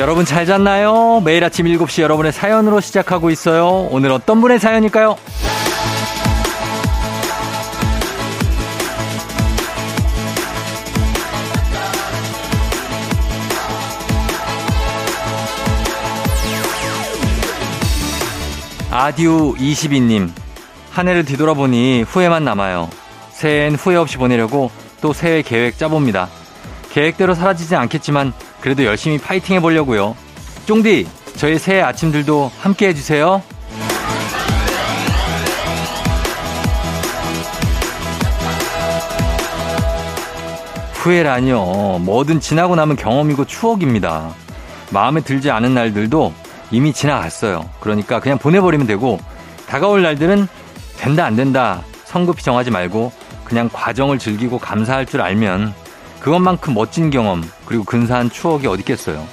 여러분 잘 잤나요? 매일 아침 7시 여러분의 사연으로 시작하고 있어요. 오늘 어떤 분의 사연일까요? 아디우 22님, 한 해를 뒤돌아보니 후회만 남아요. 새해엔 후회 없이 보내려고 또 새해 계획 짜봅니다. 계획대로 사라지지 않겠지만 그래도 열심히 파이팅 해보려고요. 쫑디, 저희 새해 아침들도 함께 해주세요. 후회라니요. 뭐든 지나고 나면 경험이고 추억입니다. 마음에 들지 않은 날들도 이미 지나갔어요. 그러니까 그냥 보내버리면 되고 다가올 날들은 된다 안 된다 성급히 정하지 말고 그냥 과정을 즐기고 감사할 줄 알면 그것만큼 멋진 경험 그리고 근사한 추억이 어디 있겠어요.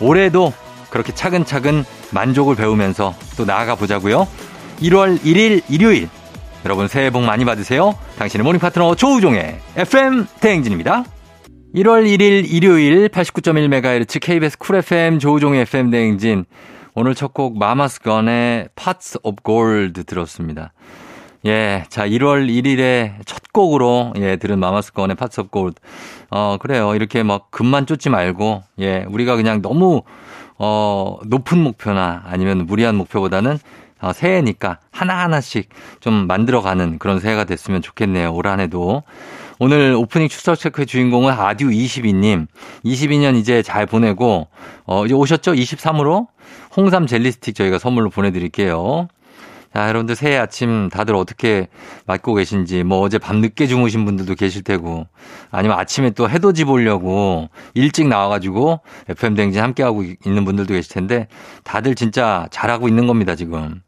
올해도 그렇게 차근차근 만족을 배우면서 또 나아가 보자고요. 1월 1일 일요일 여러분 새해 복 많이 받으세요. 당신의 모닝 파트너 조우종의 FM 대행진입니다. 1월 1일 일요일 89.1MHz KBS 쿨 FM 조우종의 FM 대행진 오늘 첫 곡 마마스 건의 Pots of Gold 들었습니다. 예, 자 1월 1일에 첫 곡으로 예 들은 마마스 건의 Parts of Gold. 어 그래요. 이렇게 막 금만 쫓지 말고 예 우리가 그냥 너무 어 높은 목표나 아니면 무리한 목표보다는 어, 새해니까 하나하나씩 좀 만들어가는 그런 새해가 됐으면 좋겠네요. 올 한 해도. 오늘 오프닝 추석 체크의 주인공은 아듀 22님. 22년 이제 잘 보내고, 어, 이제 오셨죠? 23으로? 홍삼 젤리 스틱 저희가 선물로 보내드릴게요. 자, 여러분들 새해 아침 다들 어떻게 맞고 계신지, 뭐 어제 밤 늦게 주무신 분들도 계실 테고, 아니면 아침에 또 해돋이 보려고 일찍 나와가지고 FM댕진 함께하고 있는 분들도 계실 텐데, 다들 진짜 잘하고 있는 겁니다, 지금.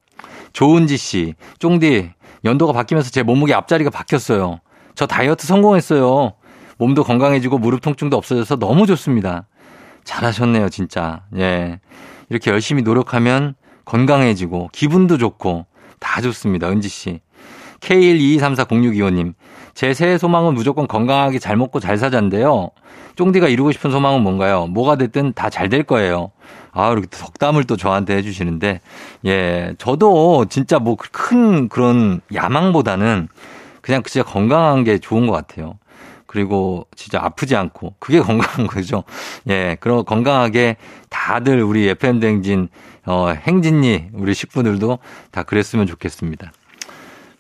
조은지 씨, 쫑디, 연도가 바뀌면서 제 몸무게 앞자리가 바뀌었어요. 저 다이어트 성공했어요. 몸도 건강해지고 무릎 통증도 없어져서 너무 좋습니다. 잘하셨네요, 진짜. 예. 이렇게 열심히 노력하면 건강해지고 기분도 좋고 다 좋습니다, 은지 씨. K122340625님. 제 새해 소망은 무조건 건강하게 잘 먹고 잘 사자인데요. 쫑디가 이루고 싶은 소망은 뭔가요? 뭐가 됐든 다 잘 될 거예요. 아, 이렇게 덕담을 또 저한테 해주시는데, 예, 저도 진짜 뭐 큰 그런 야망보다는 그냥 진짜 건강한 게 좋은 것 같아요. 그리고 진짜 아프지 않고 그게 건강한 거죠. 예, 그럼 건강하게 다들 우리 FM 댕진 어 행진이 우리 식구들도 다 그랬으면 좋겠습니다.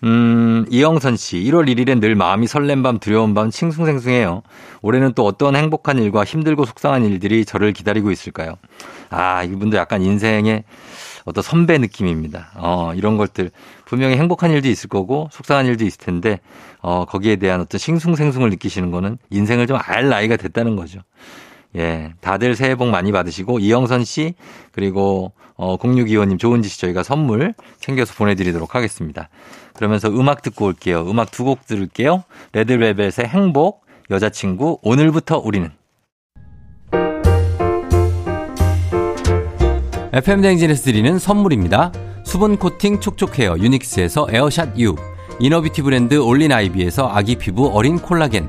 음, 이영선 씨, 1월 1일엔 늘 마음이 설렘 밤, 두려운 밤, 싱숭생숭해요. 올해는 또 어떤 행복한 일과 힘들고 속상한 일들이 저를 기다리고 있을까요? 아, 이분도 약간 인생의 어떤 선배 느낌입니다. 어, 이런 것들. 분명히 행복한 일도 있을 거고, 속상한 일도 있을 텐데, 어, 거기에 대한 어떤 싱숭생숭을 느끼시는 거는 인생을 좀 알 나이가 됐다는 거죠. 예, 다들 새해 복 많이 받으시고, 이영선 씨, 그리고, 어, 0625님 좋은 짓이 저희가 선물 챙겨서 보내드리도록 하겠습니다. 그러면서 음악 듣고 올게요. 음악 두 곡 들을게요. 레드벨벳의 행복, 여자친구, 오늘부터 우리는. FM대행진에서 드리는 선물입니다. 수분 코팅 촉촉 헤어 유닉스에서 에어샷 U, inner beauty 브랜드 올린 아이비에서 아기 피부 어린 콜라겐,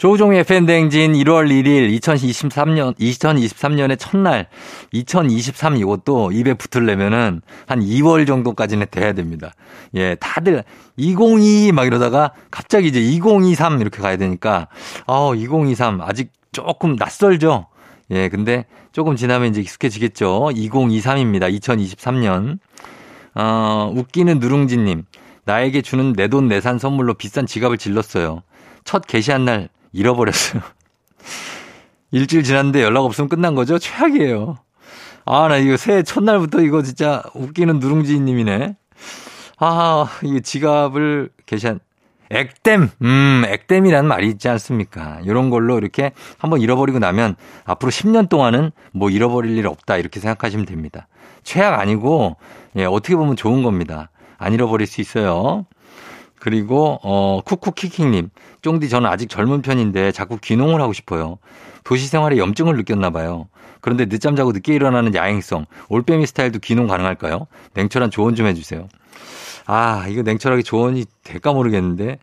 조우종의 팬댕진 1월 1일 2023년, 2023년의 첫날, 2023 이것도 입에 붙으려면은 한 2월 정도까지는 돼야 됩니다. 예, 다들 2022 막 이러다가 갑자기 이제 2023 이렇게 가야 되니까, 어, 2023 아직 조금 낯설죠? 예, 근데 조금 지나면 이제 익숙해지겠죠? 2023입니다. 2023년. 어, 웃기는 누룽지님. 나에게 주는 내 돈 내산 선물로 비싼 지갑을 질렀어요. 첫 게시한 날 잃어버렸어요. 일주일 지났는데 연락 없으면 끝난 거죠? 최악이에요. 아, 나 이거 새해 첫날부터 이거 진짜 웃기는 누룽지님이네. 아, 이거 지갑을 게시한, 액땜, 음, 액땜이라는 말이 있지 않습니까? 이런 걸로 이렇게 한번 잃어버리고 나면 앞으로 10년 동안은 뭐 잃어버릴 일 없다 이렇게 생각하시면 됩니다. 최악 아니고, 예, 어떻게 보면 좋은 겁니다. 안 잃어버릴 수 있어요. 그리고 어 쿠쿠키킹님, 쫑디 저는 아직 젊은 편인데 자꾸 귀농을 하고 싶어요. 도시 생활에 염증을 느꼈나 봐요. 그런데 늦잠 자고 늦게 일어나는 야행성, 올빼미 스타일도 귀농 가능할까요? 냉철한 조언 좀 해주세요. 아, 이거 냉철하게 조언이 될까 모르겠는데.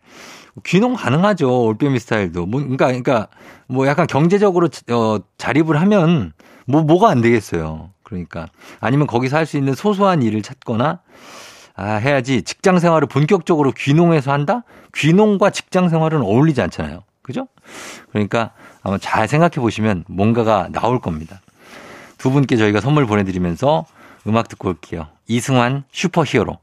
귀농 가능하죠. 올빼미 스타일도. 뭐, 그러니까, 그러니까, 뭐 약간 경제적으로, 어, 자립을 하면, 뭐, 뭐가 안 되겠어요. 그러니까. 아니면 거기서 할 수 있는 소소한 일을 찾거나, 아, 해야지 직장 생활을 본격적으로 귀농해서 한다? 귀농과 직장 생활은 어울리지 않잖아요. 그죠? 그러니까 아마 잘 생각해 보시면 뭔가가 나올 겁니다. 두 분께 저희가 선물 보내드리면서 음악 듣고 올게요. 이승환 슈퍼 히어로.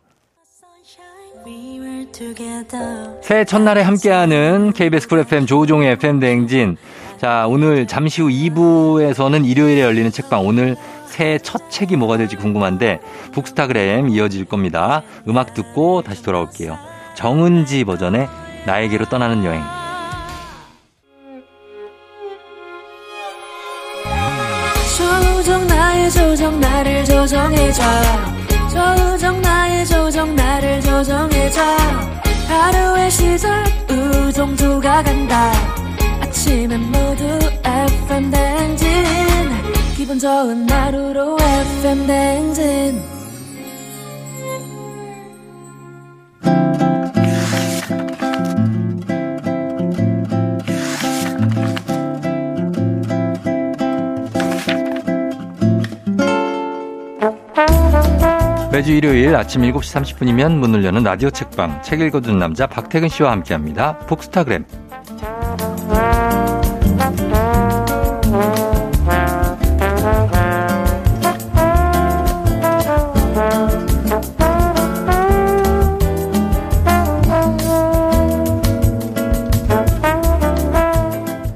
새해 첫날에 함께하는 KBS 쿨 FM 조우종의 FM 대행진. 자, 오늘 잠시 후 2부에서는 일요일에 열리는 책방. 오늘 새해 첫 책이 뭐가 될지 궁금한데 북스타그램 이어질 겁니다. 음악 듣고 다시 돌아올게요. 정은지 버전의 나에게로 떠나는 여행. 조정 나의 조정 나를 조정해줘 조정 나의 조정 나를 조정해줘 하루의 시절 우정조가 간다 아침엔 모두 FM 댕진 기분 좋은 하루로 FM 댕진 매주 일요일 아침 7시 30분이면 문을 여는 라디오 책방 책 읽어주는 남자 박태근 씨와 함께합니다. 북스타그램.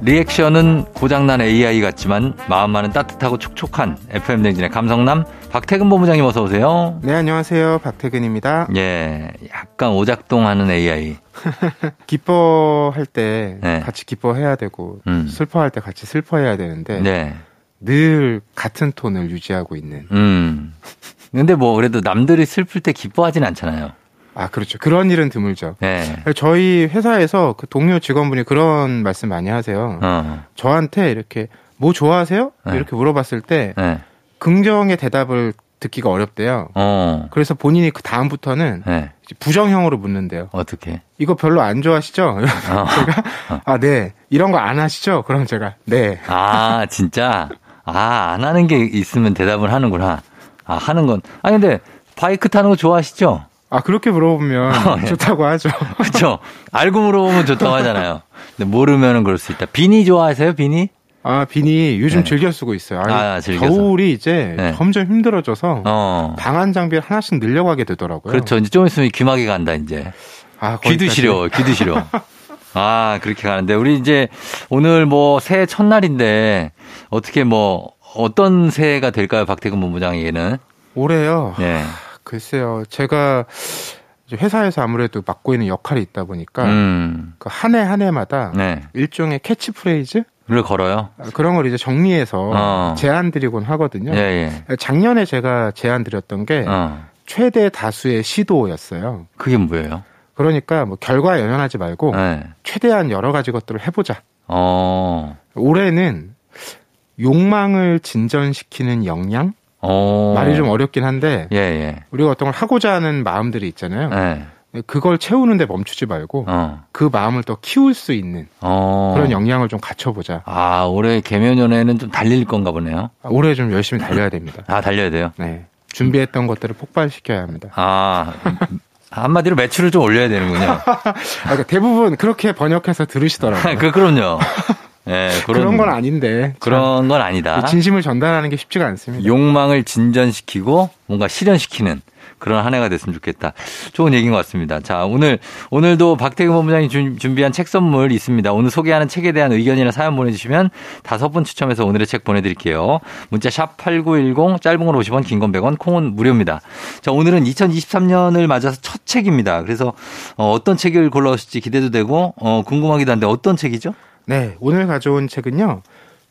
리액션은 고장난 AI 같지만 마음만은 따뜻하고 촉촉한 FM 댕진의 감성남 박태근 본부장님 어서 오세요. 네, 안녕하세요. 박태근입니다. 예, 약간 오작동하는 AI. 기뻐할 때 네. 같이 기뻐해야 되고 음. 슬퍼할 때 같이 슬퍼해야 되는데 네, 늘 같은 톤을 유지하고 있는. 음. 근데 뭐 그래도 남들이 슬플 때 기뻐하진 않잖아요. 아, 그렇죠. 그런 일은 드물죠. 네. 저희 회사에서 그 동료 직원분이 그런 말씀 많이 하세요. 어, 저한테 이렇게 뭐 좋아하세요? 네. 이렇게 물어봤을 때 네. 긍정의 대답을 듣기가 어렵대요. 어, 그래서 본인이 그 다음부터는 네. 부정형으로 묻는데요. 어떻게? 이거 별로 안 좋아하시죠? 어. 제가 아, 네. 이런 거 안 하시죠? 그럼 제가 네. 아, 진짜? 아, 안 하는 게 있으면 대답을 하는구나. 아, 하는 건. 아, 근데 바이크 타는 거 좋아하시죠? 아, 그렇게 물어보면 어, 예. 좋다고 하죠. 그쵸? 알고 물어보면 좋다고 하잖아요. 근데 모르면은 그럴 수 있다. 비니 좋아하세요, 비니? 아, 비니 요즘 네. 즐겨 쓰고 있어요. 아니, 아, 즐겨서. 겨울이 이제 네. 점점 힘들어져서 어. 방한 장비를 하나씩 늘려가게 되더라고요. 그렇죠. 이제 좀 있으면 귀마개 간다, 이제. 아, 귀도. 시려, 귀도 시려. 아, 그렇게 가는데. 우리 이제 오늘 뭐 새해 첫날인데 어떻게 뭐 어떤 새해가 될까요, 박태근 본부장에게는? 올해요. 네. 글쎄요. 제가 회사에서 아무래도 맡고 있는 역할이 있다 보니까 음. 그한해 한 해마다 네. 일종의 캐치프레이즈 를 걸어요. 그런 걸 이제 정리해서 어. 제안 드리곤 하거든요. 예, 예. 작년에 제가 제안 드렸던 게 어. 최대 다수의 시도였어요. 그게 뭐예요? 그러니까 뭐 결과에 연연하지 말고 네. 최대한 여러 가지 것들을 해보자. 어. 올해는 욕망을 진전시키는 역량? 어. 말이 좀 어렵긴 한데 예, 예. 우리가 어떤 걸 하고자 하는 마음들이 있잖아요. 예. 그걸 채우는데 멈추지 말고 어. 그 마음을 더 키울 수 있는 어. 그런 역량을 좀 갖춰보자. 아, 올해 개면연에는 좀 달릴 건가 보네요. 올해 좀 열심히 달려야 됩니다. 아, 달려야 돼요. 네. 준비했던 것들을 폭발시켜야 합니다. 아. 한마디로 매출을 좀 올려야 되는군요. 아, 그러니까 대부분 그렇게 번역해서 들으시더라고요. 그, 그럼요. 예, 그런, 그런 건 아닌데. 그런 건 아니다. 참, 진심을 전달하는 게 쉽지가 않습니다. 욕망을 진전시키고 뭔가 실현시키는 그런 한 해가 됐으면 좋겠다. 좋은 얘기인 것 같습니다. 자, 오늘, 오늘도 박태근 본부장이 준- 준비한 책 선물 있습니다. 오늘 소개하는 책에 대한 의견이나 사연 보내주시면 다섯 분 추첨해서 오늘의 책 보내드릴게요. 문자 샵 8910, 짧은 건 50원, 긴 건 100원, 콩은 무료입니다. 자, 오늘은 2023년을 맞아서 첫 책입니다. 그래서 어, 떤 책을 골라오실지 기대도 되고, 어, 궁금하기도 한데 어떤 책이죠? 네. 오늘 가져온 책은요.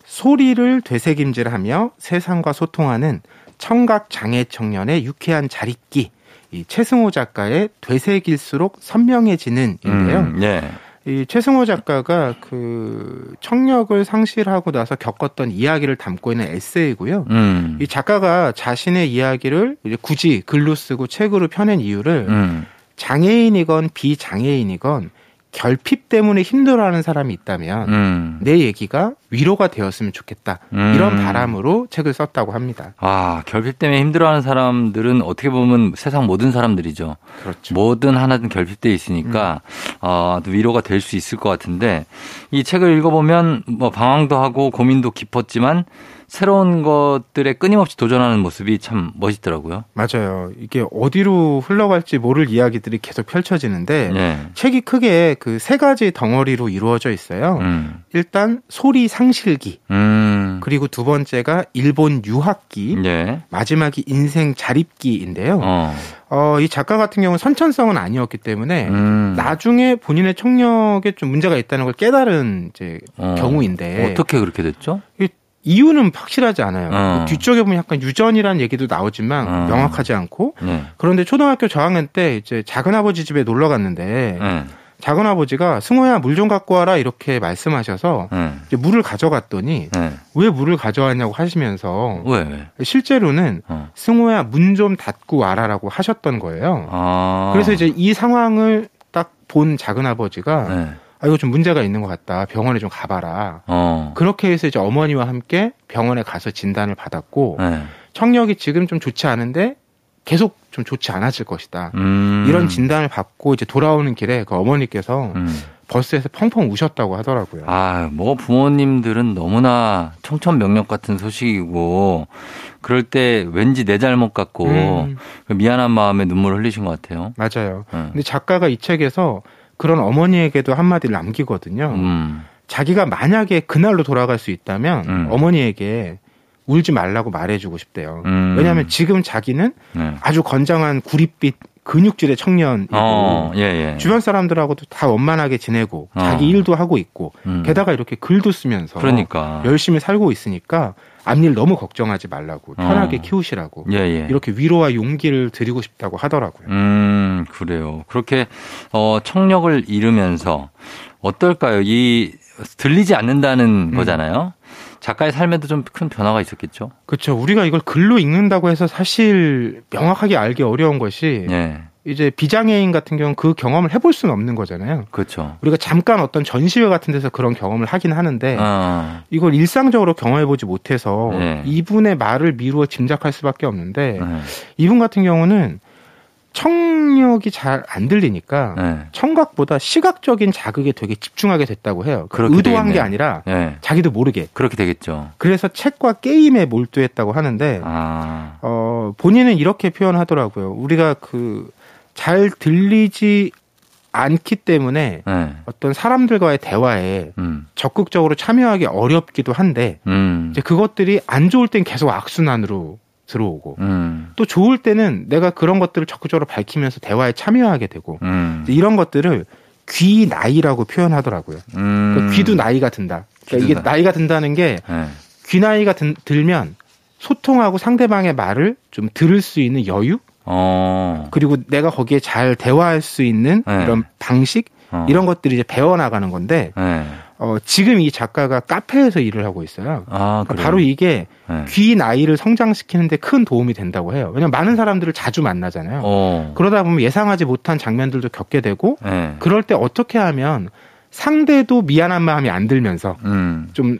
소리를 되새김질하며 세상과 소통하는 청각 장애 청년의 유쾌한 자립기. 이 최승호 작가의 되새길수록 선명해지는인데요. 음, 예. 이 최승호 작가가 그 청력을 상실하고 나서 겪었던 이야기를 담고 있는 에세이고요. 음. 이 작가가 자신의 이야기를 굳이 글로 쓰고 책으로 펴낸 이유를 음. 장애인이건 비장애인이건 결핍 때문에 힘들어하는 사람이 있다면 음. 내 얘기가 위로가 되었으면 좋겠다. 음. 이런 바람으로 책을 썼다고 합니다. 아, 결핍 때문에 힘들어하는 사람들은 어떻게 보면 세상 모든 사람들이죠. 그렇죠. 뭐든 하나든 결핍돼 있으니까 어, 또 위로가 될 수 있을 것 같은데 이 책을 읽어보면 뭐 방황도 하고 고민도 깊었지만 새로운 것들에 끊임없이 도전하는 모습이 참 멋있더라고요. 맞아요. 이게 어디로 흘러갈지 모를 이야기들이 계속 펼쳐지는데 예. 책이 크게 그 세 가지 덩어리로 이루어져 있어요. 음. 일단 소리 상실기, 음. 그리고 두 번째가 일본 유학기, 예. 마지막이 인생 자립기인데요. 어. 어, 이 작가 같은 경우는 선천성은 아니었기 때문에 음. 나중에 본인의 청력에 좀 문제가 있다는 걸 깨달은 이제 어. 경우인데 어떻게 그렇게 됐죠? 이유는 확실하지 않아요. 어. 그 뒤쪽에 보면 약간 유전이라는 얘기도 나오지만 어. 명확하지 않고 네. 그런데 초등학교 저학년 때 이제 작은 아버지 집에 놀러 갔는데 네. 작은 아버지가 승호야 물 좀 갖고 와라 이렇게 말씀하셔서 네. 이제 물을 가져갔더니 네. 왜 물을 가져왔냐고 하시면서 왜? 왜? 실제로는 어. 승호야 문 좀 닫고 와라라고 하셨던 거예요. 아. 그래서 이제 이 상황을 딱 본 작은 아버지가 네. 아 이거 좀 문제가 있는 것 같다. 병원에 좀 가봐라. 어. 그렇게 해서 이제 어머니와 함께 병원에 가서 진단을 받았고 네. 청력이 지금 좀 좋지 않은데 계속 좀 좋지 않아질 것이다. 음. 이런 진단을 받고 이제 돌아오는 길에 그 어머니께서 음. 버스에서 펑펑 우셨다고 하더라고요. 아, 뭐 부모님들은 너무나 청천명력 같은 소식이고 그럴 때 왠지 내 잘못 같고 음, 그 미안한 마음에 눈물 흘리신 것 같아요. 맞아요. 음. 근데 작가가 이 책에서 그런 어머니에게도 한마디를 남기거든요. 음. 자기가 만약에 그날로 돌아갈 수 있다면 음. 어머니에게 울지 말라고 말해주고 싶대요. 음. 왜냐하면 지금 자기는 네. 아주 건장한 구릿빛 근육질의 청년이고 어, 예, 예. 주변 사람들하고도 다 원만하게 지내고 어. 자기 일도 하고 있고 음. 게다가 이렇게 글도 쓰면서 그러니까. 열심히 살고 있으니까 앞일 너무 걱정하지 말라고 편하게 어. 키우시라고 예, 예. 이렇게 위로와 용기를 드리고 싶다고 하더라고요. 음, 그래요. 그렇게 어 청력을 잃으면서 어떨까요? 이 들리지 않는다는 음. 거잖아요. 작가의 삶에도 좀 큰 변화가 있었겠죠. 그렇죠. 우리가 이걸 글로 읽는다고 해서 사실 명확하게 알기 어려운 것이 예. 이제 비장애인 같은 경우는 그 경험을 해볼 수는 없는 거잖아요. 그렇죠. 우리가 잠깐 어떤 전시회 같은 데서 그런 경험을 하긴 하는데 어. 이걸 일상적으로 경험해보지 못해서 네. 이분의 말을 미루어 짐작할 수밖에 없는데 네. 이분 같은 경우는 청력이 잘 안 들리니까 네. 청각보다 시각적인 자극에 되게 집중하게 됐다고 해요. 그 그렇게 의도한 게 되겠네요. 아니라 네. 자기도 모르게. 그렇게 되겠죠. 그래서 책과 게임에 몰두했다고 하는데 아. 어, 본인은 이렇게 표현하더라고요. 우리가 그 잘 들리지 않기 때문에 네. 어떤 사람들과의 대화에 음. 적극적으로 참여하기 어렵기도 한데 음. 이제 그것들이 안 좋을 땐 계속 악순환으로 들어오고 음. 또 좋을 때는 내가 그런 것들을 적극적으로 밝히면서 대화에 참여하게 되고 음. 이런 것들을 귀 나이라고 표현하더라고요. 음. 그러니까 귀도 나이가 든다. 그러니까 귀도 이게 나- 나이가 든다는 게귀 네. 나이가 든- 들면 소통하고 상대방의 말을 좀 들을 수 있는 여유 어. 그리고 내가 거기에 잘 대화할 수 있는 네. 이런 방식 어. 이런 것들이 이제 배워나가는 건데 네. 어, 지금 이 작가가 카페에서 일을 하고 있어요. 아, 그러니까? 바로 이게 네. 귀 나이를 성장시키는데 큰 도움이 된다고 해요. 왜냐면 많은 사람들을 자주 만나잖아요. 어. 그러다 보면 예상하지 못한 장면들도 겪게 되고 네. 그럴 때 어떻게 하면 상대도 미안한 마음이 안 들면서 음. 좀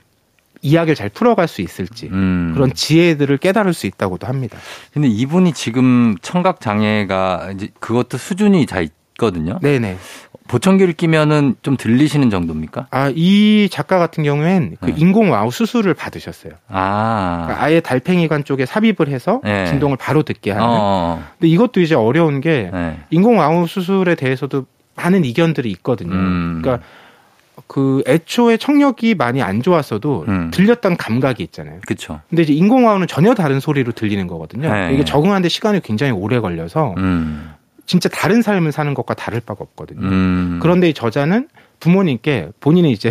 이야기를 잘 풀어갈 수 있을지 음. 그런 지혜들을 깨달을 수 있다고도 합니다. 근데 이분이 지금 청각 장애가 이제 그것도 수준이 다 있거든요. 네네. 보청기를 끼면은 좀 들리시는 정도입니까? 아, 이 작가 같은 경우엔 그 네. 인공 와우 수술을 받으셨어요. 아. 그러니까 아예 달팽이관 쪽에 삽입을 해서 네. 진동을 바로 듣게 하는. 어. 근데 이것도 이제 어려운 게 네. 인공 와우 수술에 대해서도 많은 이견들이 있거든요. 음. 그러니까 그 애초에 청력이 많이 안 좋았어도 음. 들렸던 감각이 있잖아요. 그쵸. 근데 이제 인공 와우는 전혀 다른 소리로 들리는 거거든요. 네. 이게 적응하는데 시간이 굉장히 오래 걸려서 음. 진짜 다른 삶을 사는 것과 다를 바가 없거든요. 음. 그런데 이 저자는 부모님께 본인이 이제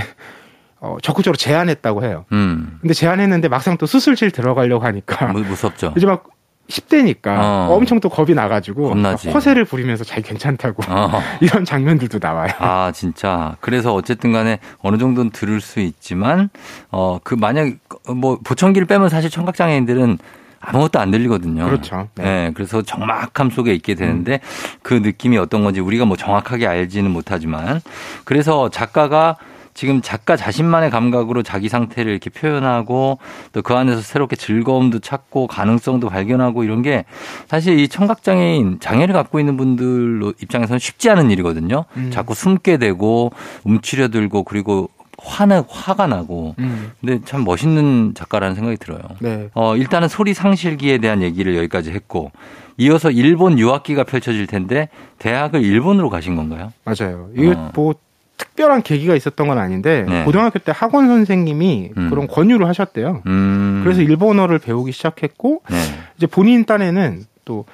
어, 적극적으로 제안했다고 해요. 음. 근데 제안했는데 막상 또 수술실 들어가려고 하니까 무, 무섭죠. 이제 막 10대니까 어. 엄청 또 겁이 나가지고 겁나지. 허세를 부리면서 잘 괜찮다고 어. 이런 장면들도 나와요. 아, 진짜. 그래서 어쨌든 간에 어느 정도는 들을 수 있지만, 어, 그 만약, 뭐, 보청기를 빼면 사실 청각 장애인들은 아무것도 안 들리거든요. 그렇죠. 네. 네. 그래서 적막함 속에 있게 되는데 그 느낌이 어떤 건지 우리가 뭐 정확하게 알지는 못하지만 그래서 작가가 지금 작가 자신만의 감각으로 자기 상태를 이렇게 표현하고 또 그 안에서 새롭게 즐거움도 찾고 가능성도 발견하고 이런 게 사실 이 청각장애인 장애를 갖고 있는 분들 입장에서는 쉽지 않은 일이거든요. 음. 자꾸 숨게 되고 움츠려들고 그리고 화나 화가 나고 음, 근데 참 멋있는 작가라는 생각이 들어요. 네. 어, 일단은 소리 상실기에 대한 얘기를 여기까지 했고, 이어서 일본 유학기가 펼쳐질 텐데, 대학을 일본으로 가신 건가요? 맞아요. 이게 어. 뭐 특별한 계기가 있었던 건 아닌데 네. 고등학교 때 학원 선생님이 음. 그런 권유를 하셨대요. 음. 그래서 일본어를 배우기 시작했고 네. 이제 본인 딴에는 또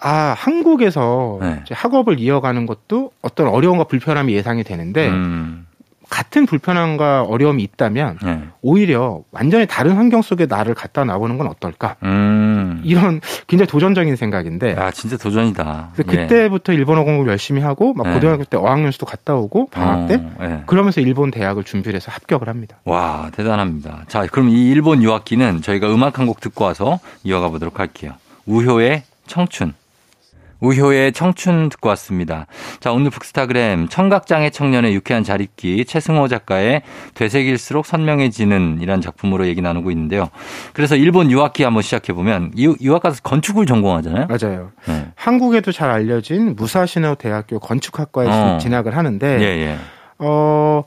아, 한국에서 네. 이제 학업을 이어가는 것도 어떤 어려움과 불편함이 예상이 되는데 음. 같은 불편함과 어려움이 있다면 네. 오히려 완전히 다른 환경 속에 나를 갖다 놔보는 건 어떨까? 음. 이런 굉장히 도전적인 생각인데 야, 진짜 도전이다. 예. 그때부터 일본어 공부를 열심히 하고 막 네. 고등학교 때 어학연수도 갔다 오고 방학 때 어, 예. 그러면서 일본 대학을 준비를 해서 합격을 합니다. 와, 대단합니다. 자, 그럼 이 일본 유학기는 저희가 음악 한 곡 듣고 와서 이어가 보도록 할게요. 우효의 청춘. 우효의 청춘 듣고 왔습니다. 자, 오늘 북스타그램 청각장애 청년의 유쾌한 자립기 최승호 작가의 되새길수록 선명해지는 이란 작품으로 얘기 나누고 있는데요. 그래서 일본 유학기 한번 시작해보면 이 유학 가서 건축을 전공하잖아요. 맞아요. 네. 한국에도 잘 알려진 무사시노 대학교 건축학과에 어. 진학을 하는데 예, 예. 어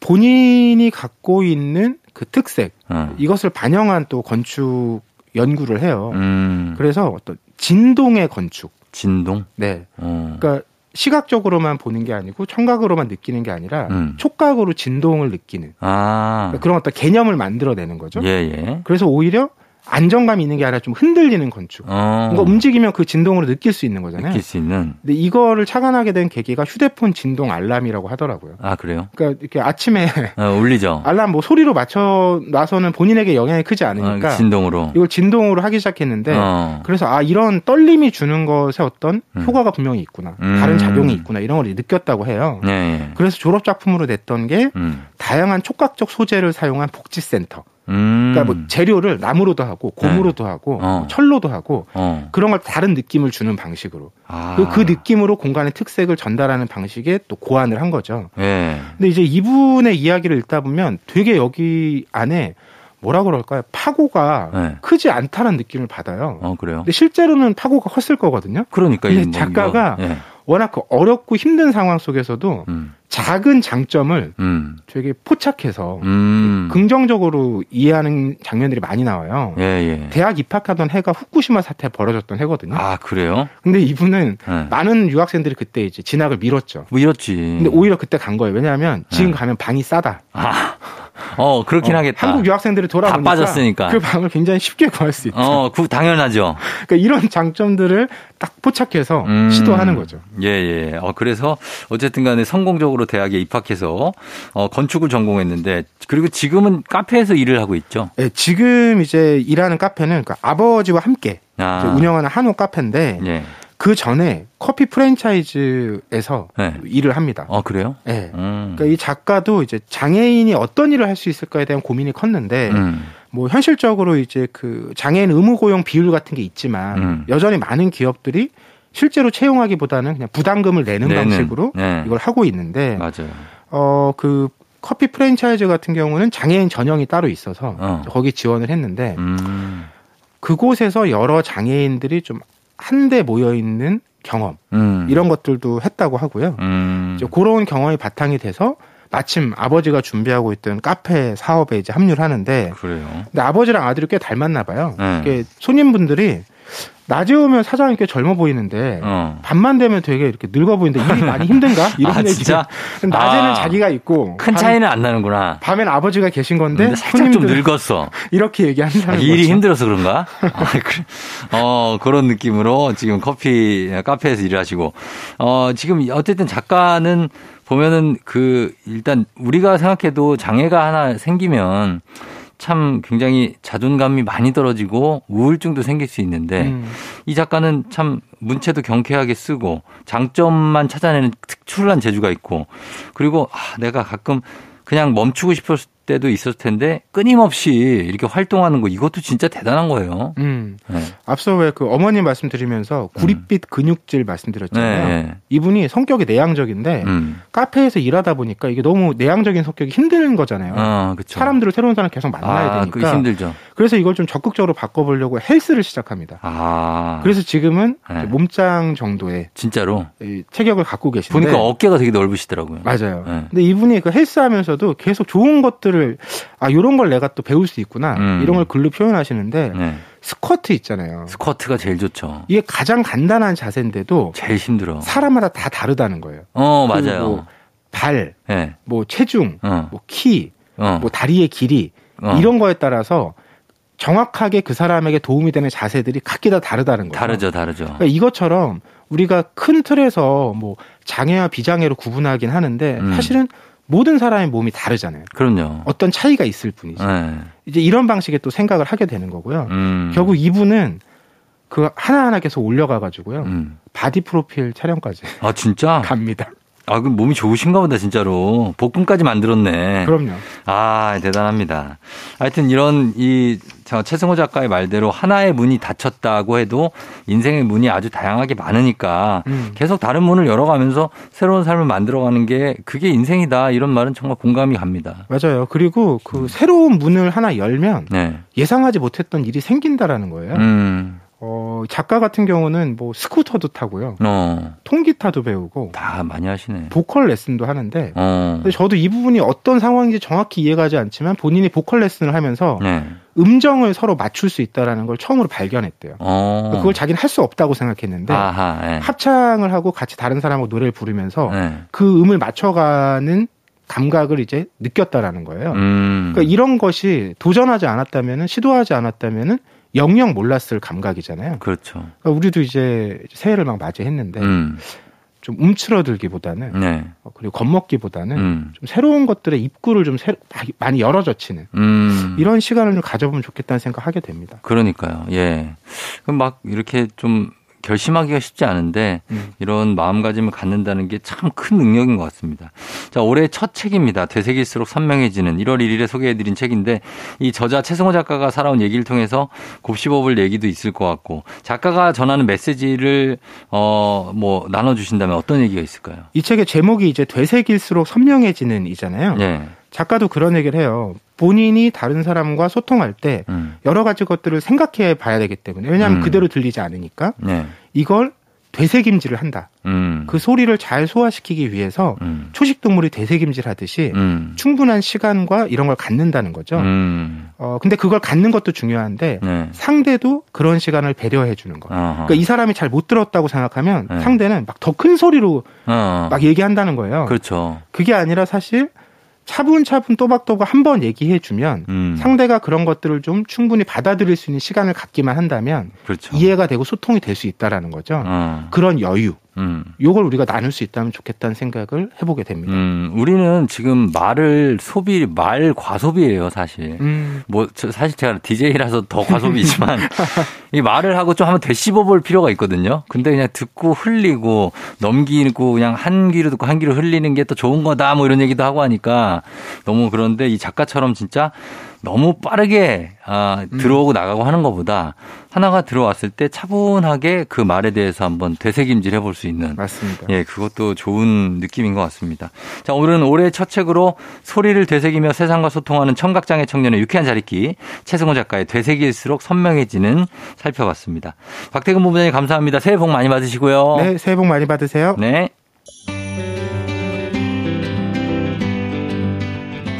본인이 갖고 있는 그 특색 어. 이것을 반영한 또 건축 연구를 해요. 음, 그래서 어떤 진동의 건축. 진동. 네. 어. 그러니까 시각적으로만 보는 게 아니고 청각으로만 느끼는 게 아니라 음. 촉각으로 진동을 느끼는 아, 그러니까 그런 어떤 개념을 만들어내는 거죠. 예, 예. 그래서 오히려 안정감이 있는 게 아니라 좀 흔들리는 건축. 어. 뭔가 움직이면 그 진동으로 느낄 수 있는 거잖아요. 느낄 수 있는. 근데 이거를 착안하게 된 계기가 휴대폰 진동 알람이라고 하더라고요. 아, 그래요? 그러니까 이렇게 아침에 어, 울리죠. 알람 뭐 소리로 맞춰 놔서는 본인에게 영향이 크지 않으니까 어, 진동으로. 이걸 진동으로 하기 시작했는데 어. 그래서 아 이런 떨림이 주는 것에 어떤 음. 효과가 분명히 있구나 음. 다른 작용이 있구나 이런 걸 느꼈다고 해요. 예, 예. 그래서 졸업 작품으로 냈던 게 음. 다양한 촉각적 소재를 사용한 복지센터. 음. 그러니까 뭐 재료를 나무로도 하고 고무로도 하고 어. 뭐 철로도 하고 어. 그런 걸 다른 느낌을 주는 방식으로 아. 그, 그 느낌으로 공간의 특색을 전달하는 방식에 또 고안을 한 거죠. 예. 근데 이제 이분의 이야기를 읽다 보면 되게 여기 안에 뭐라 그럴까요? 파고가 네. 크지 않다는 느낌을 받아요. 어, 그래요? 근데 실제로는 파고가 컸을 거거든요. 그러니까 근데 이 뭐, 작가가 예. 워낙 그 어렵고 힘든 상황 속에서도 음. 작은 장점을 음. 되게 포착해서 음. 긍정적으로 이해하는 장면들이 많이 나와요. 예, 예. 대학 입학하던 해가 후쿠시마 사태 벌어졌던 해거든요. 아, 그래요? 근데 이분은 예. 많은 유학생들이 그때 이제 진학을 미뤘죠. 뭐 이렇지. 근데 오히려 그때 간 거예요. 왜냐하면 지금 네. 가면 방이 싸다. 아. 어, 그렇긴 어, 하겠다. 한국 유학생들이 돌아오니까 다 빠졌으니까. 그 방을 굉장히 쉽게 구할 수 있죠. 어, 그 당연하죠. 그러니까 이런 장점들을 딱 포착해서 음. 시도하는 거죠. 예, 예. 어, 그래서 어쨌든 간에 성공적으로 대학에 입학해서 어, 건축을 전공했는데 그리고 지금은 카페에서 일을 하고 있죠. 예, 지금 이제 일하는 카페는 그 아버지와 함께 아. 운영하는 한옥 카페인데 예. 그 전에 커피 프랜차이즈에서 네. 일을 합니다. 어, 그래요? 예. 음. 그러니까 이 작가도 이제 장애인이 어떤 일을 할 수 있을까에 대한 고민이 컸는데 음. 뭐 현실적으로 이제 그 장애인 의무 고용 비율 같은 게 있지만 음. 여전히 많은 기업들이 실제로 채용하기보다는 그냥 부담금을 내는 내는, 방식으로 네. 이걸 하고 있는데 맞아요. 어그 커피 프랜차이즈 같은 경우는 장애인 전형이 따로 있어서 어. 거기 지원을 했는데 음. 그곳에서 여러 장애인들이 좀 한데 모여 있는 경험 음. 이런 것들도 했다고 하고요. 음. 이제 그런 경험이 바탕이 돼서 마침 아버지가 준비하고 있던 카페 사업에 이제 합류를 하는데 그래요. 근데 아버지랑 아들이 꽤 닮았나 봐요. 네. 이게 손님분들이 낮에 오면 사장이 꽤 젊어 보이는데 어. 밤만 되면 되게 이렇게 늙어 보이는데 일이 많이 힘든가? 이런 아, 얘기. 진짜? 낮에는 아. 자기가 있고 큰 밤- 차이는 안 나는구나. 밤엔 아버지가 계신 건데 살짝 좀 늙었어. 이렇게 아, 얘기한다는 일이 거죠. 힘들어서 그런가? 아. 어, 그런 느낌으로 지금 커피, 카페에서 일을 하시고, 어, 지금 어쨌든 작가는 보면은 그, 일단 우리가 생각해도 장애가 하나 생기면 참 굉장히 자존감이 많이 떨어지고 우울증도 생길 수 있는데 음. 이 작가는 참 문체도 경쾌하게 쓰고 장점만 찾아내는 특출난 재주가 있고 그리고 아, 내가 가끔 그냥 멈추고 싶었을 때도 있었을 텐데 끊임없이 이렇게 활동하는 거 이것도 진짜 대단한 거예요. 음. 네. 앞서 왜 그 어머님 말씀드리면서 구릿빛 근육질 말씀드렸잖아요. 네, 네. 이분이 성격이 내향적인데 음. 카페에서 일하다 보니까 이게 너무 내향적인 성격이 힘든 거잖아요. 어, 그쵸. 사람들을 새로운 사람 계속 만나야 아, 되니까. 그 힘들죠. 그래서 이걸 좀 적극적으로 바꿔보려고 헬스를 시작합니다. 아. 그래서 지금은 네. 몸짱 정도의 진짜로. 이 체격을 갖고 계신데 보니까 어깨가 되게 넓으시더라고요. 맞아요. 네. 근데 이분이 그 헬스하면서도 계속 좋은 것들을 아 요런 걸 내가 또 배울 수 있구나 음. 이런 걸 글로 표현하시는데 네. 스쿼트 있잖아요. 스쿼트가 제일 좋죠. 이게 가장 간단한 자세인데도 제일 힘들어. 사람마다 다 다르다는 거예요. 어, 그 맞아요. 뭐 발, 네. 뭐 체중, 어. 뭐 키, 어. 뭐 다리의 길이 어. 이런 거에 따라서 정확하게 그 사람에게 도움이 되는 자세들이 각기 다 다르다는 거예요. 다르죠, 다르죠. 그러니까 이것처럼 우리가 큰 틀에서 뭐 장애와 비장애로 구분하긴 하는데 음. 사실은 모든 사람의 몸이 다르잖아요. 그럼요. 어떤 차이가 있을 뿐이지. 네. 이제 이런 방식의 또 생각을 하게 되는 거고요. 음. 결국 이분은 그 하나하나 계속 올려가 가지고요. 음. 바디 프로필 촬영까지 아, 진짜? 갑니다. 아, 그 몸이 좋으신가 보다, 진짜로. 복근까지 만들었네. 그럼요. 아, 대단합니다. 하여튼 이런 이, 저 최승호 작가의 말대로 하나의 문이 닫혔다고 해도 인생의 문이 아주 다양하게 많으니까 음. 계속 다른 문을 열어가면서 새로운 삶을 만들어가는 게 그게 인생이다. 이런 말은 정말 공감이 갑니다. 맞아요. 그리고 음. 그 새로운 문을 하나 열면 네. 예상하지 못했던 일이 생긴다라는 거예요. 음, 어, 작가 같은 경우는 뭐 스쿠터도 타고요. 어, 통기타도 배우고 다 많이 하시네. 보컬 레슨도 하는데 어, 근데 저도 이 부분이 어떤 상황인지 정확히 이해가지 않지만 본인이 보컬 레슨을 하면서 네. 음정을 서로 맞출 수 있다라는 걸 처음으로 발견했대요. 어. 그걸 자기는 할 수 없다고 생각했는데 아하, 예. 합창을 하고 같이 다른 사람하고 노래를 부르면서 네. 그 음을 맞춰가는 감각을 이제 느꼈다라는 거예요. 음. 그러니까 이런 것이 도전하지 않았다면은 시도하지 않았다면은 영영 몰랐을 감각이잖아요. 그렇죠. 그러니까 우리도 이제 새해를 막 맞이했는데 음. 좀 움츠러들기보다는 네. 어, 그리고 겁먹기보다는 음. 좀 새로운 것들의 입구를 좀 새- 많이 열어젖히는 음. 이런 시간을 좀 가져보면 좋겠다는 생각하게 됩니다. 그러니까요. 예. 그럼 막 이렇게 좀 결심하기가 쉽지 않은데 음. 이런 마음가짐을 갖는다는 게 참 큰 능력인 것 같습니다. 자, 올해 첫 책입니다. 되새길수록 선명해지는 1월 1일에 소개해드린 책인데 이 저자 최승호 작가가 살아온 얘기를 통해서 곱씹어볼 얘기도 있을 것 같고 작가가 전하는 메시지를 어, 뭐 나눠주신다면 어떤 얘기가 있을까요? 이 책의 제목이 이제 되새길수록 선명해지는 이잖아요. 예. 작가도 그런 얘기를 해요. 본인이 다른 사람과 소통할 때 음. 여러 가지 것들을 생각해 봐야 되기 때문에 왜냐하면 음. 그대로 들리지 않으니까 네. 이걸 되새김질을 한다. 음. 그 소리를 잘 소화시키기 위해서 음. 초식 동물이 되새김질 하듯이 음. 충분한 시간과 이런 걸 갖는다는 거죠. 음. 어 근데 그걸 갖는 것도 중요한데 네. 상대도 그런 시간을 배려해 주는 거. 어허. 그러니까 이 사람이 잘 못 들었다고 생각하면 네. 상대는 막 더 큰 소리로 어. 막 얘기한다는 거예요. 그렇죠. 그게 아니라 사실 차분차분 또박또박 한 번 얘기해 주면 음. 상대가 그런 것들을 좀 충분히 받아들일 수 있는 시간을 갖기만 한다면 그렇죠. 이해가 되고 소통이 될 수 있다라는 거죠. 어. 그런 여유, 음. 요걸 우리가 나눌 수 있다면 좋겠다는 생각을 해보게 됩니다. 음, 우리는 지금 말을 소비, 말 과소비예요, 사실. 음, 뭐, 저 사실 제가 DJ라서 더 과소비지만, 이 말을 하고 좀 한번 되씹어 볼 필요가 있거든요. 근데 그냥 듣고 흘리고, 넘기고, 그냥 한 귀로 듣고 한 귀로 흘리는 게 또 좋은 거다, 뭐 이런 얘기도 하고 하니까, 너무 그런데 이 작가처럼 진짜 너무 빠르게, 아, 들어오고 나가고 하는 것보다, 하나가 들어왔을 때 차분하게 그 말에 대해서 한번 되새김질 해볼 수 있는 맞습니다. 예, 그것도 좋은 느낌인 것 같습니다. 자, 오늘은 올해 첫 책으로 소리를 되새기며 세상과 소통하는 청각장애 청년의 유쾌한 자리기 최승호 작가의 되새길수록 선명해지는 살펴봤습니다. 박태근 본부장님 감사합니다. 새해 복 많이 받으시고요. 네, 새해 복 많이 받으세요. 네.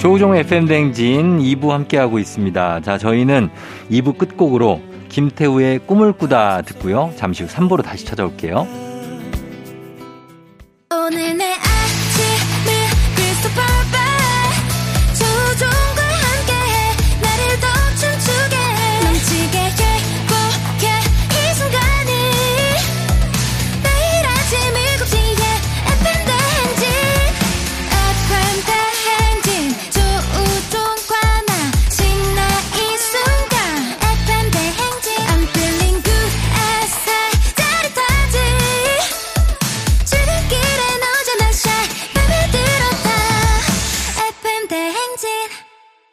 조우종의 FM댕진 2부 함께하고 있습니다. 자, 저희는 2부 끝곡으로 김태우의 꿈을 꾸다 듣고요. 잠시 후 3부로 다시 찾아올게요. 오늘 내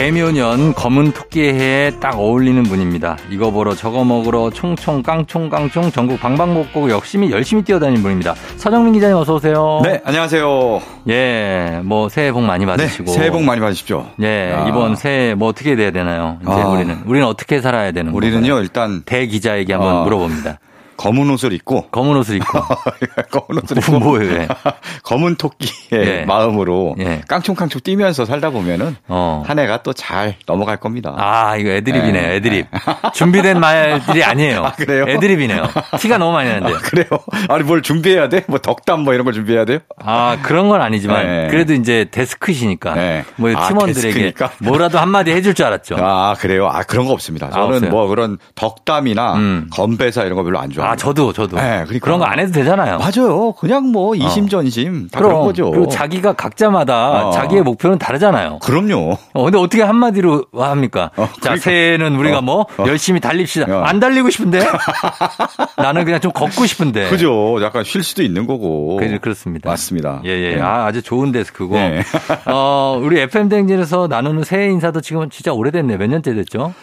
개묘년 검은 토끼의 해에 딱 어울리는 분입니다. 이거 보러 저거 먹으러 총총 깡총 깡총 전국 방방곡곡 열심히 열심히 뛰어다니는 분입니다. 서정민 기자님 어서 오세요. 네, 안녕하세요. 예, 뭐 새해 복 많이 네, 받으시고. 새해 복 많이 받으십시오. 예, 아. 이번 새해 뭐 어떻게 돼야 되나요? 이제 아. 우리는 우리는 어떻게 살아야 되는 우리는요? 일단 대 기자에게 한번 아. 물어봅니다. 검은 옷을 입고, 검은 옷을 입고 검은 옷을 입고, 뭐예요? 왜? 검은 토끼의 예. 마음으로 예. 깡총깡총 뛰면서 살다 보면은 어. 한 해가 또 잘 넘어갈 겁니다. 아, 이거 애드립이네요. 네. 애드립. 준비된 말들이 아니에요. 아, 그래요? 애드립이네요. 티가 너무 많이 나는데. 아, 그래요? 아니, 뭘 준비해야 돼? 뭐 덕담 뭐 이런 걸 준비해야 돼요? 아, 그런 건 아니지만 네. 그래도 이제 데스크시니까 네. 뭐 아, 팀원들에게 데스크니까? 뭐라도 한마디 해줄 줄 알았죠. 아, 그래요? 아, 그런 거 없습니다. 저는 없어요? 뭐 그런 덕담이나 음. 건배사 이런 거 별로 안 좋아합니다. 아, 저도 저도. 네, 그러니까. 그런 거 안 해도 되잖아요. 맞아요. 그냥 뭐 이심전심 다 그런 그럼 거죠. 그리고 자기가 각자마다 어. 자기의 목표는 다르잖아요. 그럼요. 어, 근데 어떻게 한마디로 합니까? 어, 자, 그러니까. 새해에는 우리가 어, 뭐 어. 열심히 달립시다. 어. 안 달리고 싶은데? 나는 그냥 좀 걷고 싶은데. 그죠. 약간 쉴 수도 있는 거고. 그, 그렇습니다. 맞습니다. 예, 예. 네. 아, 아주 좋은 데스크고. 네. 어, 우리 FM대행진에서 나누는 새해 인사도 지금은 진짜 오래됐네. 몇 년째 됐죠?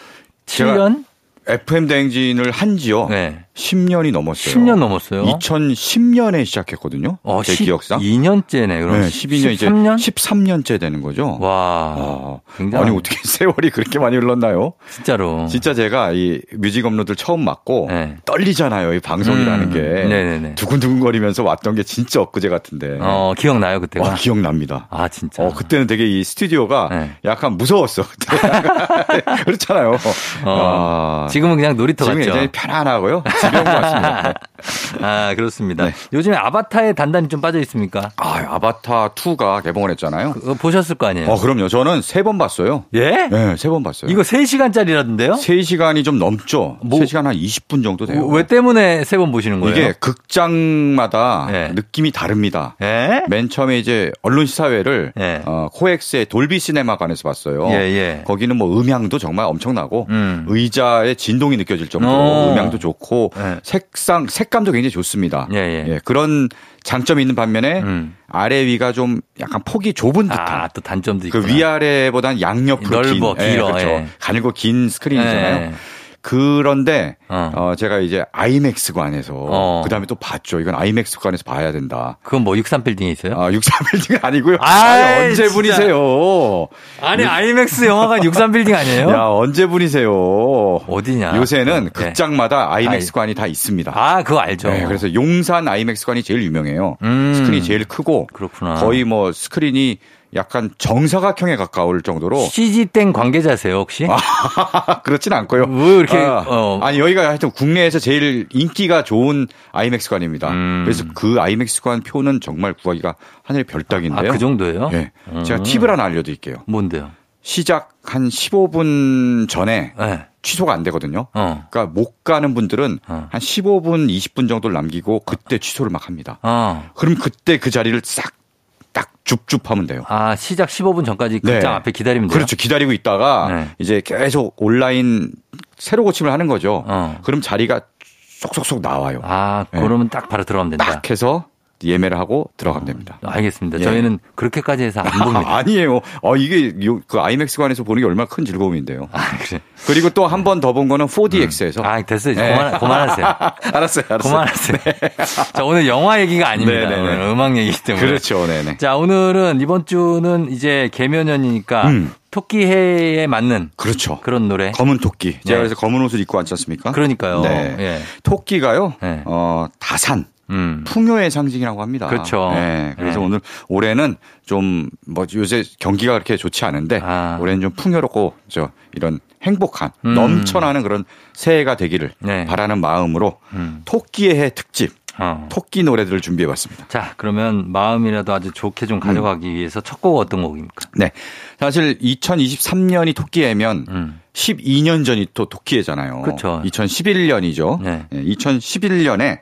제가 7년? FM 대행진을 한 지요. 네. 10년이 넘었어요. 10년 넘었어요. 2010년에 시작했거든요. 어, 제 기억상. 2년째네. 그럼 네, 12년 이제 13년? 13년째 되는 거죠. 와. 아, 굉장히 아니 어떻게 세월이 그렇게 많이 흘렀나요? 진짜로. 진짜 제가 이 뮤직 업로드를 처음 맞고 네. 떨리잖아요. 이 방송이라는 음, 게 네네네. 두근두근거리면서 왔던 게 진짜 엊그제 같은데. 어, 기억나요, 그때가? 와, 기억납니다. 아, 진짜. 어, 그때는 되게 이 스튜디오가 네. 약간 무서웠어. 그때. 그렇잖아요. 어, 아, 지금은 그냥 놀이터 지금 같죠. 굉장히 편안하고요. 지겨운 것 같습니다. 아, 그렇습니다. 네. 요즘에 아바타에 단단히 좀 빠져 있습니까? 아, 아바타 2가 개봉을 했잖아요. 그거 보셨을 거 아니에요? 어, 그럼요. 저는 세 번 봤어요. 예? 네, 세 번 봤어요. 이거 3시간짜리라던데요? 3시간이 좀 넘죠. 뭐- 3시간 한 20분 정도 돼요. 왜 때문에 세 번 보시는 거예요? 이게 극장마다 네. 느낌이 다릅니다. 예? 맨 처음에 이제 언론 시사회를 네. 어, 코엑스의 돌비 시네마관에서 봤어요. 예, 예. 거기는 뭐 음향도 정말 엄청나고 음. 의자의 진동이 느껴질 정도로 어. 음향도 좋고 네. 색상 색감도 굉장히 좋습니다. 예, 예. 그런 장점이 있는 반면에 음. 아래 위가 좀 약간 폭이 좁은 듯한 아, 또 단점도 있고. 그 위아래보다는 양옆으로 넓어, 긴, 예, 길어, 그렇죠. 예. 가늘고 긴 스크린이잖아요. 예. 그런데 어. 어. 제가 이제 아이맥스관에서 어. 그다음에 또 봤죠. 이건 아이맥스관에서 봐야 된다. 그건 뭐 63빌딩에 있어요? 아, 63빌딩 아니고요. 아이, 아니, 언제 진짜. 분이세요? 아니, 아이맥스 영화관 63빌딩 아니에요? 야, 언제 분이세요? 어디냐? 요새는 네. 극장마다 아이맥스관이 다 있습니다. 아, 그거 알죠. 네, 그래서 용산 아이맥스관이 제일 유명해요. 음. 스크린이 제일 크고 그렇구나. 거의 뭐 스크린이 약간 정사각형에 가까울 정도로 CG땡 관계자세요, 혹시? 아, 그렇진 않고요. 왜 이렇게, 아, 어. 아니 여기가 하여튼 국내에서 제일 인기가 좋은 아이맥스관입니다. 음. 그래서 그 아이맥스관 표는 정말 구하기가 하늘 별 아, 따기인데요. 그 정도예요? 예. 음. 제가 팁을 하나 알려드릴게요. 뭔데요? 시작 한 15분 전에 네. 취소가 안 되거든요. 어. 그러니까 못 가는 분들은 어. 한 15분, 20분 정도를 남기고 그때 취소를 막 합니다. 어. 그럼 그때 그 자리를 싹 딱 줍줍하면 돼요. 아, 시작 15분 전까지 극장 네. 앞에 기다리면 돼요? 그렇죠. 기다리고 있다가 네. 이제 계속 온라인 새로 고침을 하는 거죠. 어. 그럼 자리가 쏙쏙쏙 나와요. 아, 네. 그러면 딱 바로 들어가면 된다. 딱 해서 예매를 하고 들어가면 됩니다. 알겠습니다. 예. 저희는 그렇게까지 해서 안 봅니다. 아, 아니에요. 어, 이게 요- 그 아이맥스관에서 보는 게 얼마나 큰 즐거움인데요. 아, 그래. 그리고 또 한 번 더 본 거는 4DX에서. 아, 됐어요. 이제 네. 그만, 그만하세요. 알았어요, 알았어요. 그만하세요. 자, 오늘 영화 얘기가 아닙니다. 네, 네, 네. 오늘 음악 얘기기 때문에. 그렇죠, 네네. 자, 오늘은 이번 주는 이제 개면연이니까 음. 토끼해에 맞는 그렇죠. 그런 노래. 검은 토끼. 제가 네. 그래서 검은 옷을 입고 왔지 않습니까? 그러니까요. 네. 예. 토끼가요, 네. 어, 다산. 음. 풍요의 상징이라고 합니다. 그렇죠. 네, 그래서 네. 오늘 올해는 좀 뭐 요새 경기가 그렇게 좋지 않은데 아. 올해는 좀 풍요롭고 저 이런 행복한 음. 넘쳐나는 그런 새해가 되기를 네. 바라는 마음으로 음. 토끼의 해 특집 어. 토끼 노래들을 준비해봤습니다. 자, 그러면 마음이라도 아주 좋게 좀 가져가기 위해서 첫 곡 어떤 곡입니까? 네, 사실 2023년이 토끼해면 음. 12년 전이 또 토끼해잖아요. 그렇죠. 2011년이죠. 네. 2011년에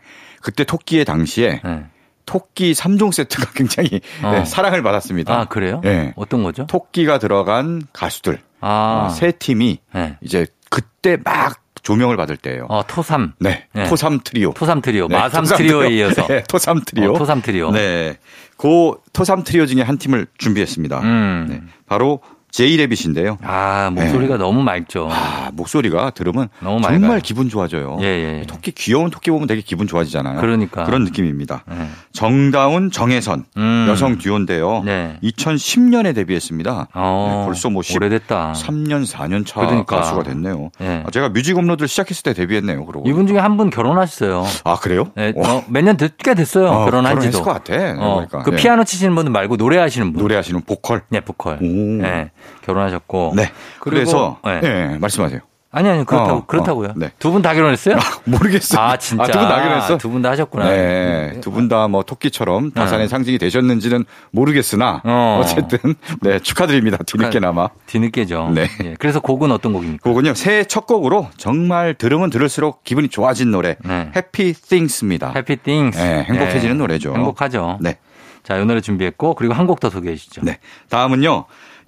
그때 토끼의 당시에 네. 토끼 3종 세트가 굉장히 어. 네, 사랑을 받았습니다. 아, 그래요? 네. 어떤 거죠? 토끼가 들어간 가수들 아. 어, 세 팀이 네. 이제 그때 막 조명을 받을 때예요. 어, 토삼. 네, 네. 토삼 트리오. 토삼 트리오. 네, 마삼 트리오에 트리오. 이어서. 네, 토삼 트리오. 어, 토삼 트리오. 네, 그 토삼 트리오 중에 한 팀을 준비했습니다. 음. 네, 바로 제이레빗인데요. 아, 목소리가 너무 맑죠. 네. 아, 목소리가 들으면 너무 정말 맑아요. 기분 좋아져요. 예, 예. 토끼 귀여운 토끼 보면 되게 기분 좋아지잖아요. 그러니까. 그런 느낌입니다. 네. 정다운, 정혜선 음. 여성 듀오인데요. 네. 2010년에 데뷔했습니다. 어, 네, 벌써 뭐 10, 오래됐다. 3년, 4년 차 그러니까. 가수가 됐네요. 네. 아, 제가 뮤직 업로드를 시작했을 때 데뷔했네요. 그러고. 이분 중에 한 분 결혼하셨어요. 아 그래요? 네, 와. 어, 몇년 꽤 됐어요. 어, 결혼한 결혼했을 지도. 것 같아. 어, 그러니까. 그 네. 피아노 치시는 분은 말고 노래하시는 분. 노래하시는 보컬. 네, 보컬. 오. 네, 결혼하셨고. 네. 그래서 네. 네, 말씀하세요. 아니, 아니, 그렇다고, 어, 그렇다고요. 어, 네. 두분 다 결혼했어요? 모르겠어요. 아, 진짜. 두분 다 결혼했어? 두 분 다 하셨구나. 네. 두 분 다 뭐 토끼처럼 다산의 상징이 되셨는지는 모르겠으나 어. 어. 쨌든 네, 축하드립니다. 뒤늦게나마. 뒤늦게죠. 네. 예, 그래서 곡은 어떤 곡입니까? 그거군요. 새해 첫 곡으로 정말 들으면 들을수록 기분이 좋아진 노래. 네. 해피 띵스입니다. Happy Things. 네, 행복해지는 노래죠. 행복하죠. 네. 자, 이 노래 준비했고, 그리고 한 곡 더 소개해 주시죠. 네. 다음은요.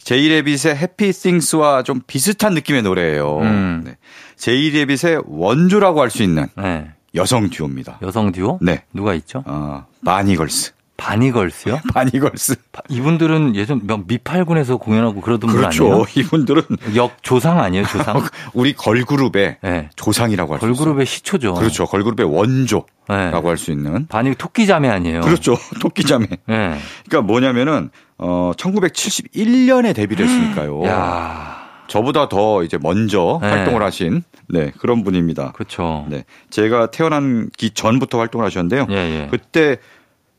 제이레빗의 해피 띵스와 좀 비슷한 느낌의 노래예요. 음. 네. 제이레빗의 원조라고 할 수 있는 네. 여성 듀오입니다. 여성 듀오? 네. 누가 있죠? 어, 바니걸스. 바니걸스요? 바니걸스. 이분들은 예전 몇 미팔군에서 공연하고 그러던 분 그렇죠. 아니에요? 이분들은 역 조상 아니에요, 조상? 우리 걸그룹의 네. 조상이라고 할 수 있어요. 걸그룹의 시초죠. 그렇죠. 걸그룹의 원조라고 네. 할수 있는. 바니 토끼자매 아니에요? 그렇죠. 토끼자매. 네. 그러니까 뭐냐면은 어 1971년에 데뷔를 했으니까요. 야 저보다 더 이제 먼저 네. 활동을 하신 네, 그런 분입니다. 그렇죠. 네. 제가 태어난 기 전부터 활동을 하셨는데요. 예, 예. 그때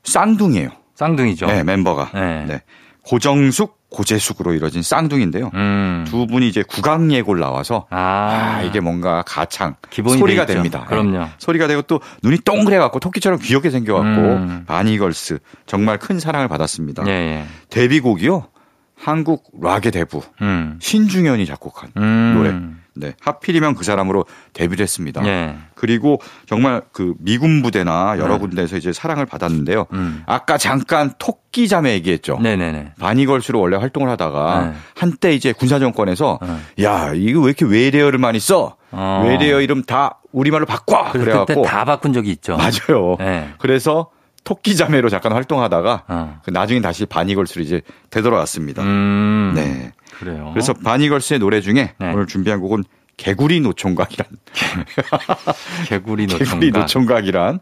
쌍둥이에요. 쌍둥이죠. 네, 멤버가. 네. 네. 고정숙, 고재숙으로 이루어진 쌍둥이인데요. 음. 두 분이 이제 국악 예고를 나와서 아, 아, 이게 뭔가 가창 소리가. 됩니다. 그럼요. 네. 소리가 되고 또 눈이 동그래 갖고 토끼처럼 귀엽게 생겨 갖고 음. 바니걸스 정말 큰 사랑을 받았습니다. 예, 예. 데뷔곡이요. 한국 락의 대부 음. 신중현이 작곡한 음. 노래. 네. 하필이면 그 사람으로 데뷔를 했습니다. 예. 그리고 정말 그 미군 부대나 여러 네. 군데에서 이제 사랑을 받았는데요. 음. 아까 잠깐 토끼 자매 얘기했죠. 네네네. 바니걸스로 원래 활동을 하다가 네. 한때 이제 군사 정권에서 네. 야 이거 왜 이렇게 외래어를 많이 써? 어. 외래어 이름 다 우리말로 바꿔. 그래갖고 그때 다 바꾼 적이 있죠. 맞아요. 네. 그래서 토끼 자매로 잠깐 활동하다가 어. 그 나중에 다시 바니걸스로 이제 되돌아왔습니다. 음. 네. 그래요. 그래서 바니걸스의 노래 중에 네. 오늘 준비한 곡은 개구리 노총각이란 개구리 노총각. 개구리 노총각이란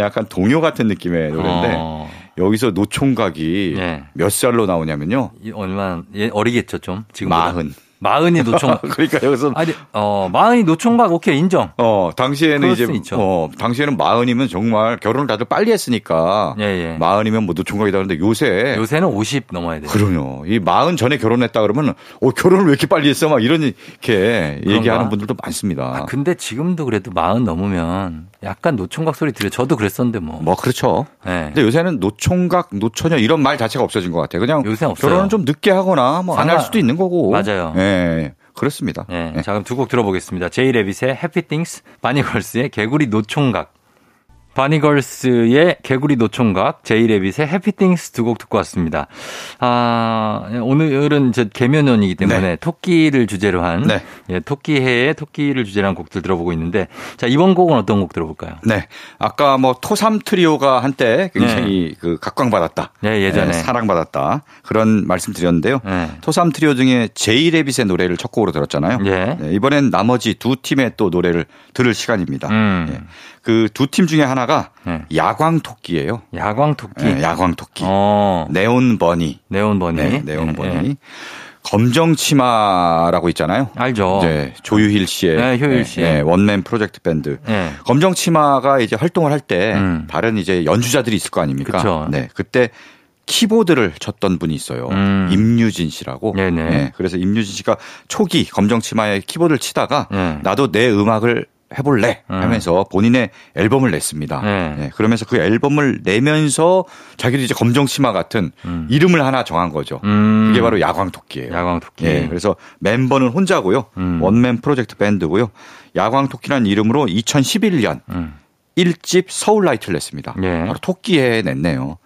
약간 동요 같은 느낌의 노래인데 어, 여기서 노총각이 예. 몇 살로 나오냐면요. 이 얼마 예, 어리겠죠 좀 지금 마흔. 마흔이 노총 그러니까 여기서 아니 어 마흔이 노총각 오케이 인정. 어 당시에는 이제 수 있죠. 어 당시에는 마흔이면 정말 결혼을 다들 빨리 했으니까 예, 예. 마흔이면 뭐 노총각이다 그러는데 요새 요새는 50 넘어야 돼요. 그럼요. 이 마흔 전에 결혼했다 그러면 어 결혼을 왜 이렇게 빨리 했어? 막 이런 이렇게 얘기하는 분들도 많습니다. 아, 근데 지금도 그래도 마흔 넘으면 약간 노총각 소리 들려. 저도 그랬었는데 뭐. 뭐 그렇죠. 예. 근데 요새는 노총각, 노처녀 이런 말 자체가 없어진 것 같아요. 그냥 요새는 없어요. 결혼은 좀 늦게 하거나 뭐 안 할 수도 있는 거고. 맞아요. 예. 그렇습니다. 예. 예. 자, 그럼 두 곡 들어보겠습니다. 제이 레빗의 Happy Things, 바니걸스의 개구리 노총각. 바니걸스의 개구리 노총각, 제이 레빗의 Happy Things 두 곡 듣고 왔습니다. 아, 오늘은 저 계묘년이기 때문에 네. 토끼를 주제로 한 네. 예, 토끼해의 토끼를 주제로 한 곡들 들어보고 있는데 자, 이번 곡은 어떤 곡 들어볼까요? 네. 아까 뭐 토삼 트리오가 한때 굉장히 그 각광받았다. 네, 예전에. 사랑받았다. 그런 말씀 드렸는데요. 네. 토삼 트리오 중에 제이 레빗의 노래를 첫 곡으로 들었잖아요. 예. 네, 이번엔 나머지 두 팀의 또 노래를 들을 시간입니다. 음. 그 두 팀 중에 하나가 네. 야광 토끼예요. 야광 토끼. 네, 야광 토끼. 어. 네온 버니. 네온 버니. 네, 네온 예, 버니. 예. 검정 치마라고 있잖아요. 알죠. 네, 조유힐 씨의 네, 효율 씨의. 네, 원맨 프로젝트 밴드. 예. 검정 치마가 이제 활동을 할때 음. 다른 이제 연주자들이 있을 거 아닙니까? 그쵸. 네, 그때 키보드를 쳤던 분이 있어요. 음. 임유진 씨라고. 네네. 네, 그래서 임유진 씨가 초기 검정 치마에 키보드를 치다가 네. 나도 내 음악을 해볼래 음. 하면서 본인의 앨범을 냈습니다. 네. 네, 그러면서 그 앨범을 내면서 자기도 이제 검정 치마 같은 음. 이름을 하나 정한 거죠. 음. 그게 바로 야광토끼예요. 야광토끼. 예, 그래서 멤버는 혼자고요. 음. 원맨 프로젝트 밴드고요. 야광토끼라는 이름으로 2011년 음. 1집 서울라이트를 냈습니다. 예. 바로 토끼에 냈네요.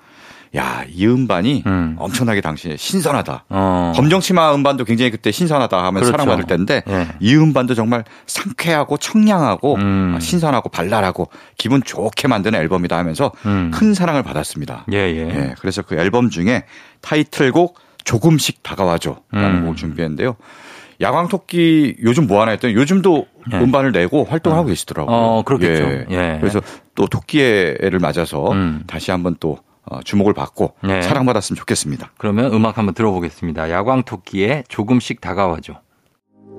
야, 이 음반이 음. 엄청나게 당시에 신선하다. 어. 검정치마 음반도 굉장히 그때 신선하다 하면 그렇죠. 사랑받을 때인데 예. 이 음반도 정말 상쾌하고 청량하고 음. 아, 신선하고 발랄하고 기분 좋게 만드는 앨범이다 하면서 음. 큰 사랑을 받았습니다. 예, 예. 예, 그래서 그 앨범 중에 타이틀곡 조금씩 다가와줘라는 음. 곡을 준비했는데요. 야광토끼 요즘 뭐 하나 했더니 요즘도 예. 음반을 내고 활동을 하고 계시더라고요. 어, 그렇겠죠. 예. 그래서 또 토끼해를 맞아서 음. 다시 한번 또 어, 주목을 받고 예. 사랑받았으면 좋겠습니다. 그러면 음악 한번 들어보겠습니다. 야광토끼의 조금씩 다가와줘.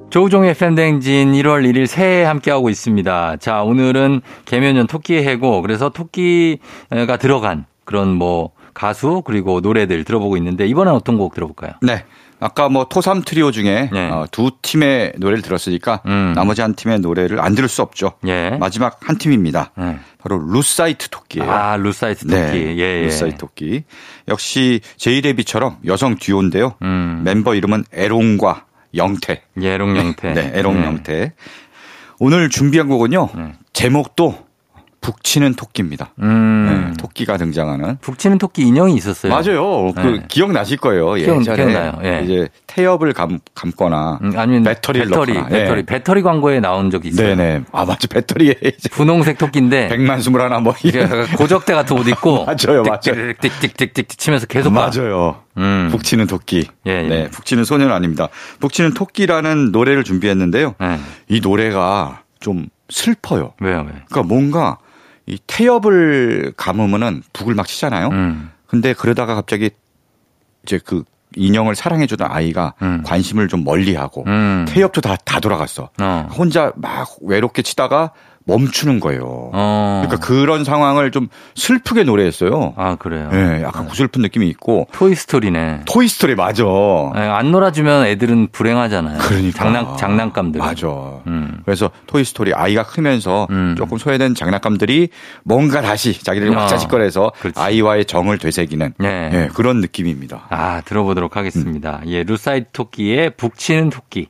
조우종의 FM 대행진 1월 1일 새해 함께하고 있습니다. 자, 오늘은 계묘년 토끼의 해고, 그래서 토끼가 들어간 그런 뭐 가수, 그리고 노래들 들어보고 있는데, 이번엔 어떤 곡 들어볼까요? 네. 아까 뭐 토삼 트리오 중에 네. 어, 두 팀의 노래를 들었으니까 음. 나머지 한 팀의 노래를 안 들을 수 없죠. 예. 마지막 한 팀입니다. 네. 바로 루사이트 토끼예요. 아, 루사이트 토끼. 네, 예, 예. 루사이트 토끼. 역시 제이레빗처럼 여성 듀오인데요. 음. 멤버 이름은 에롱과 영태. 예롱 영태. 네, 에롱 영태. 오늘 준비한 곡은요. 네. 제목도 북치는 토끼입니다. 음. 네, 토끼가 등장하는. 북치는 토끼 인형이 있었어요. 맞아요. 그 네. 기억 나실 거예요. 기억- 예전에 기억나요. 예. 이제 태엽을 감, 감거나 음, 아니면 배터리를 배터리, 넣거나. 배터리, 예. 배터리 광고에 나온 적이 있어요. 네네. 아 맞죠. 배터리에 이제 분홍색 토끼인데 백만 스물 하나 뭐 고적대 같은 옷 입고 맞아요, 맞아요. 띡띡띡띡 치면서 계속 봐. 맞아요. 음. 북치는 토끼. 예, 예. 네, 북치는 소년 아닙니다. 북치는 토끼라는 노래를 준비했는데요. 네. 이 노래가 좀 슬퍼요. 왜요, 왜? 그러니까 뭔가 이 태엽을 감으면은 북을 막 치잖아요. 음. 근데 그러다가 갑자기 이제 그 인형을 사랑해주던 아이가 음. 관심을 좀 멀리하고 음. 태엽도 다, 다 돌아갔어. 어. 혼자 막 외롭게 치다가 멈추는 거예요. 어. 그러니까 그런 상황을 좀 슬프게 노래했어요. 아, 그래요. 예, 약간 구슬픈 느낌이 있고 토이 스토리네. 토이 스토리 맞아. 예, 안 놀아주면 애들은 불행하잖아요. 그러니까 장난, 장난감들. 맞아. 음. 그래서 토이 스토리 아이가 크면서 음. 조금 소외된 장난감들이 뭔가 다시 자기들이 어. 왁자지껄해서 그렇지. 아이와의 정을 되새기는 네. 예, 그런 느낌입니다. 아, 들어보도록 하겠습니다. 예, 루사이트 토끼의 북치는 토끼.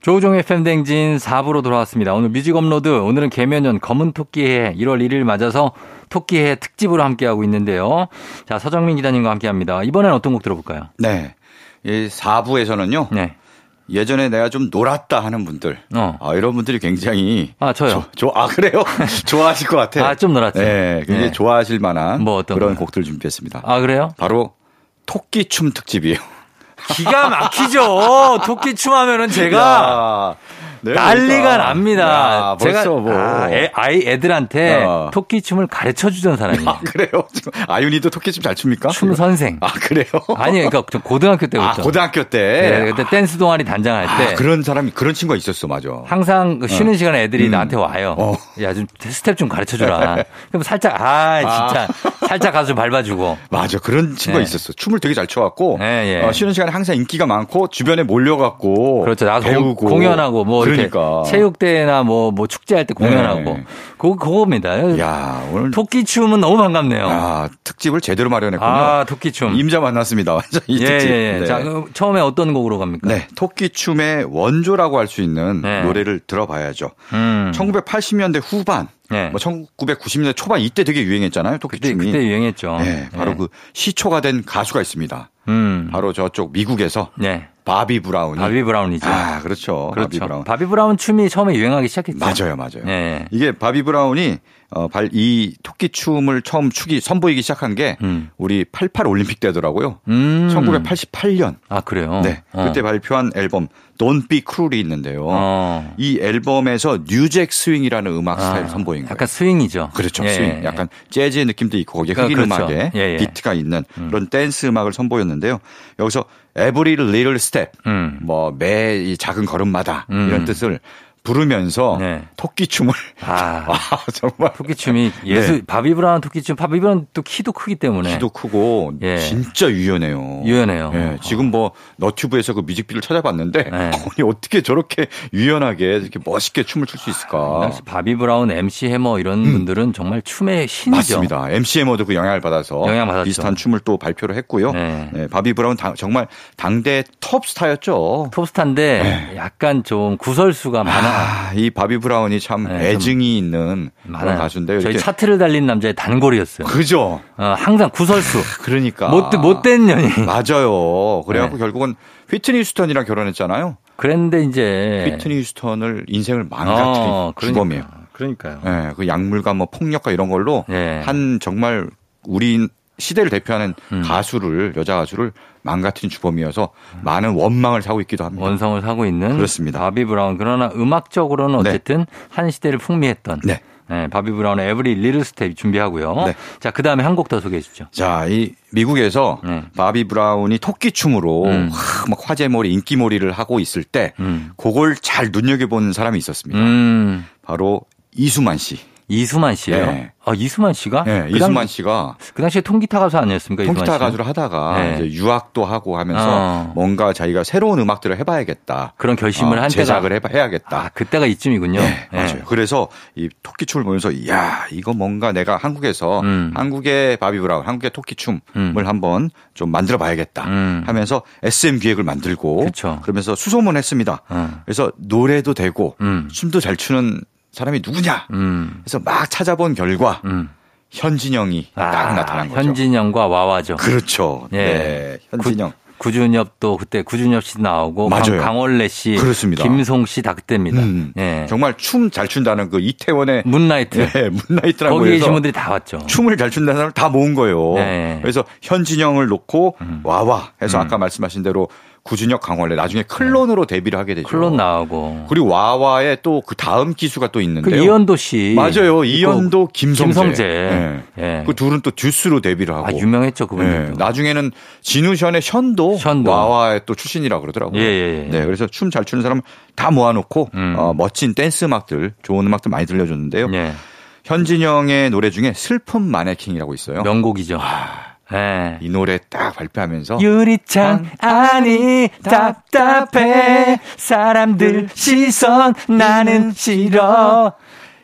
조우종의 FM 대행진 4부로 돌아왔습니다. 오늘 뮤직 업로드, 오늘은 계묘년 검은 토끼의 1월 1일 맞아서 토끼해 특집으로 함께하고 있는데요. 자, 서정민 기자님과 함께합니다. 이번엔 어떤 곡 들어볼까요? 네. 이 4부에서는요. 네. 예전에 내가 좀 놀았다 하는 분들. 어. 아, 이런 분들이 굉장히. 아, 저요. 조, 조- 아, 그래요? 좋아하실 것 같아요. 아, 좀 놀았죠. 네. 굉장히 네. 좋아하실 만한 뭐 어떤 그런? 곡들 준비했습니다. 아, 그래요? 바로 토끼춤 특집이에요. 기가 막히죠. 토끼 춤 하면은 제가 야, 네, 난리가 그러니까. 납니다. 야, 제가 뭐. 아, 애, 아이 애들한테 어. 토끼 춤을 가르쳐 주던 사람이에요. 아, 그래요? 아윤이도 토끼춤 잘 춥니까? 춤 선생. 아, 그래요? 아니, 그러니까 저 고등학교 때부터. 아, 고등학교 때. 네, 그때 댄스 동아리 단장할 때 아, 그런 사람이 그런 친구가 있었어, 맞아. 항상 그 쉬는 시간에 애들이 음. 나한테 와요. 어. 야, 좀 스텝 좀 가르쳐 주라. 그럼 살짝 아, 진짜 살짝 가서 좀 밟아주고. 맞아. 그런 친구가 네. 있었어. 춤을 되게 잘 춰갖고. 네, 예. 어, 쉬는 시간에 항상 인기가 많고, 주변에 몰려갖고. 그렇죠. 나가서 배우고. 공- 공연하고 뭐 그러니까. 체육대회나 뭐, 뭐 축제할 때 공연하고. 네. 그거, 그겁니다. 야 오늘. 토끼 춤은 너무 반갑네요. 아, 특집을 제대로 마련했군요. 아, 토끼 춤. 임자 만났습니다. 완전 이 예, 특집. 예, 예. 네. 자, 그럼 처음에 어떤 곡으로 갑니까? 네, 토끼춤의 원조라고 할 수 있는 네. 노래를 들어봐야죠. 음. 1980년대 후반, 네. 뭐 1990년대 초반 이때 되게 유행했잖아요. 그때, 토끼춤이. 그때 유행했죠. 네, 바로 네. 그 시초가 된 가수가 있습니다. 음. 바로 저쪽 미국에서 네. 바비 브라운이. 바비 브라운이죠. 아, 그렇죠. 바비 그렇죠. 브라운. 바비 브라운 춤이 처음에 유행하기 시작했죠. 맞아요, 맞아요. 네. 이게 바비 브라운이 어, 발, 이 토끼 춤을 처음 추기, 선보이기 시작한 게 음. 우리 88 올림픽 때더라고요. 음. 1988년. 아, 그래요? 네. 어. 그때 발표한 앨범 Don't Be Cruel이 있는데요. 어. 이 앨범에서 new jack 스윙이라는 음악 스타일을 선보인 거예요. 약간 스윙이죠. 그렇죠. 예, 스윙. 예. 약간 재즈의 느낌도 있고 거기에 그러니까 흑인 그렇죠. 음악에 예, 예. 비트가 있는 그런 댄스 음악을 선보였는데요. 여기서 every little step 음. 뭐매 이 작은 걸음마다 음. 이런 뜻을 부르면서 네. 토끼춤을 아. 아, 정말 토끼춤이 예수 네. 바비 브라운 토끼춤 바비 브라운 또 키도 크기 때문에 키도 크고 예. 진짜 유연해요. 유연해요. 예, 지금 뭐 너튜브에서 그 뮤직비디오를 찾아봤는데 네. 아니 어떻게 저렇게 유연하게 이렇게 멋있게 춤을 출 수 있을까? 당시 바비 브라운, MC 해머 이런 분들은 정말 춤의 신이죠. 음. 맞습니다. MC 해머도 그 영향을 받아서 영향받았죠. 비슷한 춤을 또 발표를 했고요. 네. 네, 바비 브라운 당- 정말 당대 톱 스타였죠. 톱스타인데 약간 좀 구설수가 많아. 네. 아, 이 바비 브라운이 참 네, 애증이 있는 그런 많아요. 가수인데요. 저희 차트를 달린 남자의 단골이었어요. 그죠? 어, 항상 구설수. 그러니까 못, 못된 년이. 맞아요. 그래갖고 네. 결국은 휘트니 휴스턴이랑 결혼했잖아요. 그랬는데 이제. 휘트니 휴스턴을 인생을 망가뜨린 어, 주범이에요. 그러니까요. 예, 그 약물과 뭐 폭력과 이런 걸로 예. 한 정말 우리 시대를 대표하는 음. 가수를 여자 가수를 망가뜨린 주범이어서 많은 원망을 사고 있기도 합니다. 원성을 사고 있는 그렇습니다. 바비 브라운 그러나 음악적으로는 네. 어쨌든 한 시대를 풍미했던 네. 네, 바비 브라운의 Every Little Step 준비하고요. 네. 자, 그 다음에 한 곡 더 소개해 주죠. 자, 이 미국에서 네. 바비 브라운이 토끼춤으로 음. 하, 막 화제몰이 인기몰이를 하고 있을 때 음. 그걸 잘 눈여겨본 사람이 있었습니다. 음. 바로 이수만 씨. 이수만 씨예요. 네. 아, 이수만 씨가? 네, 그 이수만 당- 씨가 그 당시에 통기타 가수 아니었습니까? 통기타? 가수를 하다가 네. 이제 유학도 하고 하면서 어. 뭔가 자기가 새로운 음악들을 해봐야겠다. 그런 결심을 어, 한 제작을 해봐, 해야겠다. 아, 그때가 이쯤이군요. 네, 네. 맞아요. 그래서 이 토끼춤을 보면서 야 이거 뭔가 내가 한국에서 음. 한국의 바비 브라운, 한국의 토끼춤을 음. 한번 좀 만들어봐야겠다 음. 하면서 SM 기획을 만들고 그쵸. 그러면서 수소문했습니다. 어. 그래서 노래도 되고 음. 춤도 잘 추는 사람이 누구냐? 음. 그래서 막 찾아본 결과 음. 현진영이 딱 나타난 거죠. 현진영과 와와죠. 그렇죠. 예. 네, 현진영. 구, 준엽도 그때 구준엽 씨 나오고 맞아요. 강, 원래 씨 그렇습니다. 김송 씨 다 그때입니다. 음, 예. 정말 춤 잘 춘다는 그 이태원의 문나이트. 예, 문나이트라고 거기 계신 분들이 다 왔죠. 춤을 잘 춘다는 사람을 다 모은 거예요. 네. 그래서 현진영을 놓고 음. 와와 해서 음. 아까 말씀하신 대로 구준엽 강원래 나중에 클론으로 데뷔를 하게 되죠. 클론 나오고. 그리고 와와의 또 그 다음 기수가 또그 있는데요. 이현도 씨. 맞아요. 이현도 김성재. 김성재. 네. 예. 그 둘은 또 듀스로 데뷔를 하고. 아, 유명했죠, 네. 그분들도. 나중에는 지누션의 현도, 현도. 와와의 또 출신이라고 그러더라고요. 예, 예, 예. 네, 그래서 춤 잘 추는 사람 다 모아놓고 음. 어, 멋진 댄스 음악들, 좋은 음악들 많이 들려줬는데요. 예. 현진영의 노래 중에 슬픈 마네킹이라고 있어요. 명곡이죠. 아. 예. 이 노래 딱 발표하면서 유리창 안이 답답해. 사람들 시선 나는 싫어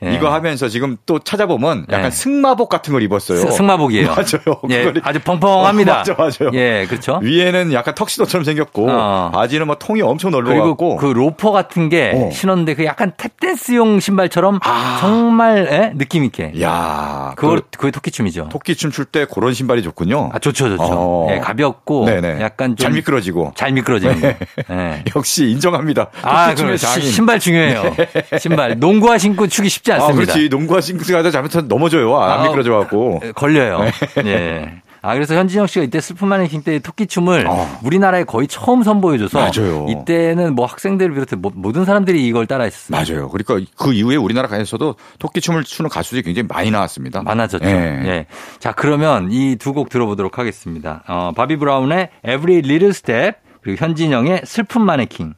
예. 이거 하면서 지금 또 찾아보면 약간 예. 승마복 같은 걸 입었어요. 스- 승마복이에요. 맞아요. 예, 아주 펑퍼짐합니다. 어, 맞아, 맞아요. 예, 그렇죠. 위에는 약간 턱시도처럼 생겼고 어. 바지는 뭐 통이 엄청 넓어갖고 그 로퍼 같은 게 어. 신었는데 그 약간 탭댄스용 신발처럼 아. 정말 예? 느낌 있게. 야, 그걸 그 그게 토끼춤이죠. 토끼춤 출 때 그런 신발이 좋군요. 아 좋죠, 좋죠. 어. 예, 가볍고 네네. 약간 좀잘 미끄러지고. 잘 미끄러지는 거. 예. 역시 인정합니다. 아, 그 장인. 신발 중요해요. 신발 농구화 신고 추기 쉽지 아, 않습니다. 그렇지. 농구화 신고하다 잘못하면 넘어져요. 안 아, 미끄러져 갖고. 에, 걸려요. 네. 예. 아, 그래서 현진영 씨가 이때 슬픈 마네킹 때 토끼춤을 어. 우리나라에 거의 처음 선보여줘서 맞아요. 이때는 뭐 학생들을 비롯해 모- 모든 사람들이 이걸 따라했어요. 맞아요. 그러니까 그 이후에 우리나라 가에서도 토끼춤을 추는 가수들이 굉장히 많이 나왔습니다. 많아졌죠. 예. 예. 자, 그러면 이 두 곡 들어보도록 하겠습니다. 어, 바비 브라운의 Every Little Step 그리고 현진영의 슬픈 마네킹.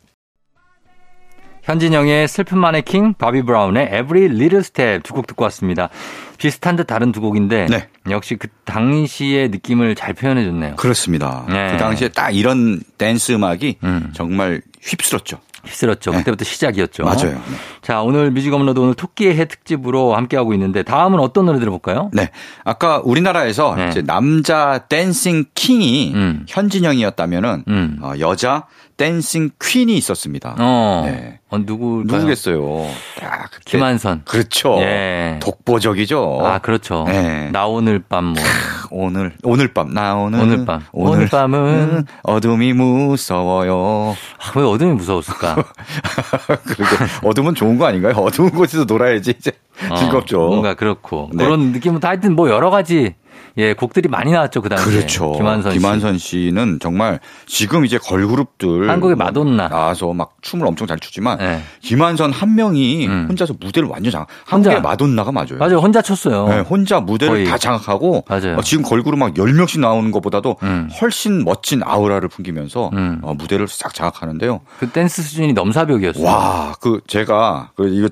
현진영의 슬픈 마네킹, 바비 브라운의 Every Little Step 두 곡 듣고 왔습니다. 비슷한 듯 다른 두 곡인데 네. 역시 그 당시의 느낌을 잘 표현해 줬네요. 그렇습니다. 네. 그 당시에 딱 이런 댄스 음악이 음. 정말 휩쓸었죠. 휩쓸었죠. 네. 그때부터 시작이었죠. 맞아요. 네. 자, 오늘 뮤직 업로드 오늘 토끼의 해 특집으로 함께하고 있는데 다음은 어떤 노래 들어볼까요? 네. 아까 우리나라에서 네. 이제 남자 dancing king이 음. 현진영이었다면은 음. 어, 여자 dancing queen이 있었습니다. 어, 네. 어 누구 누구겠어요? 딱 그때- 김완선. 그렇죠. 예. 독보적이죠. 아, 그렇죠. 네. 나 오늘 밤 뭐. 오늘 오늘 밤 나 오늘 오늘 밤. 오늘 밤은 어둠이 무서워요. 아, 왜 어둠이 무서웠을까? 그리고 어둠은 좋은 거 아닌가요? 어두운 곳에서 놀아야지 이제 어, 즐겁죠. 뭔가 그렇고. 네. 그런 느낌은 다 하여튼 뭐 여러 가지 예, 곡들이 많이 나왔죠, 그 당시에. 그렇죠. 김한선 씨. 김한선 씨는 정말 지금 이제 걸그룹들 한국의 뭐 마돈나. 나와서 막 춤을 엄청 잘 추지만 네. 김한선 한 명이 음. 혼자서 무대를 완전 장. 한국의 마돈나가 맞아요. 맞아요. 혼자 췄어요. 네, 혼자 무대를 거의. 다 장악하고 맞아요. 어, 지금 걸그룹 막 10명씩 나오는 것보다도 음. 훨씬 멋진 아우라를 풍기면서 음. 어, 무대를 싹 장악하는데요. 그 댄스 수준이 넘사벽이었어요. 와, 그 제가 그 이거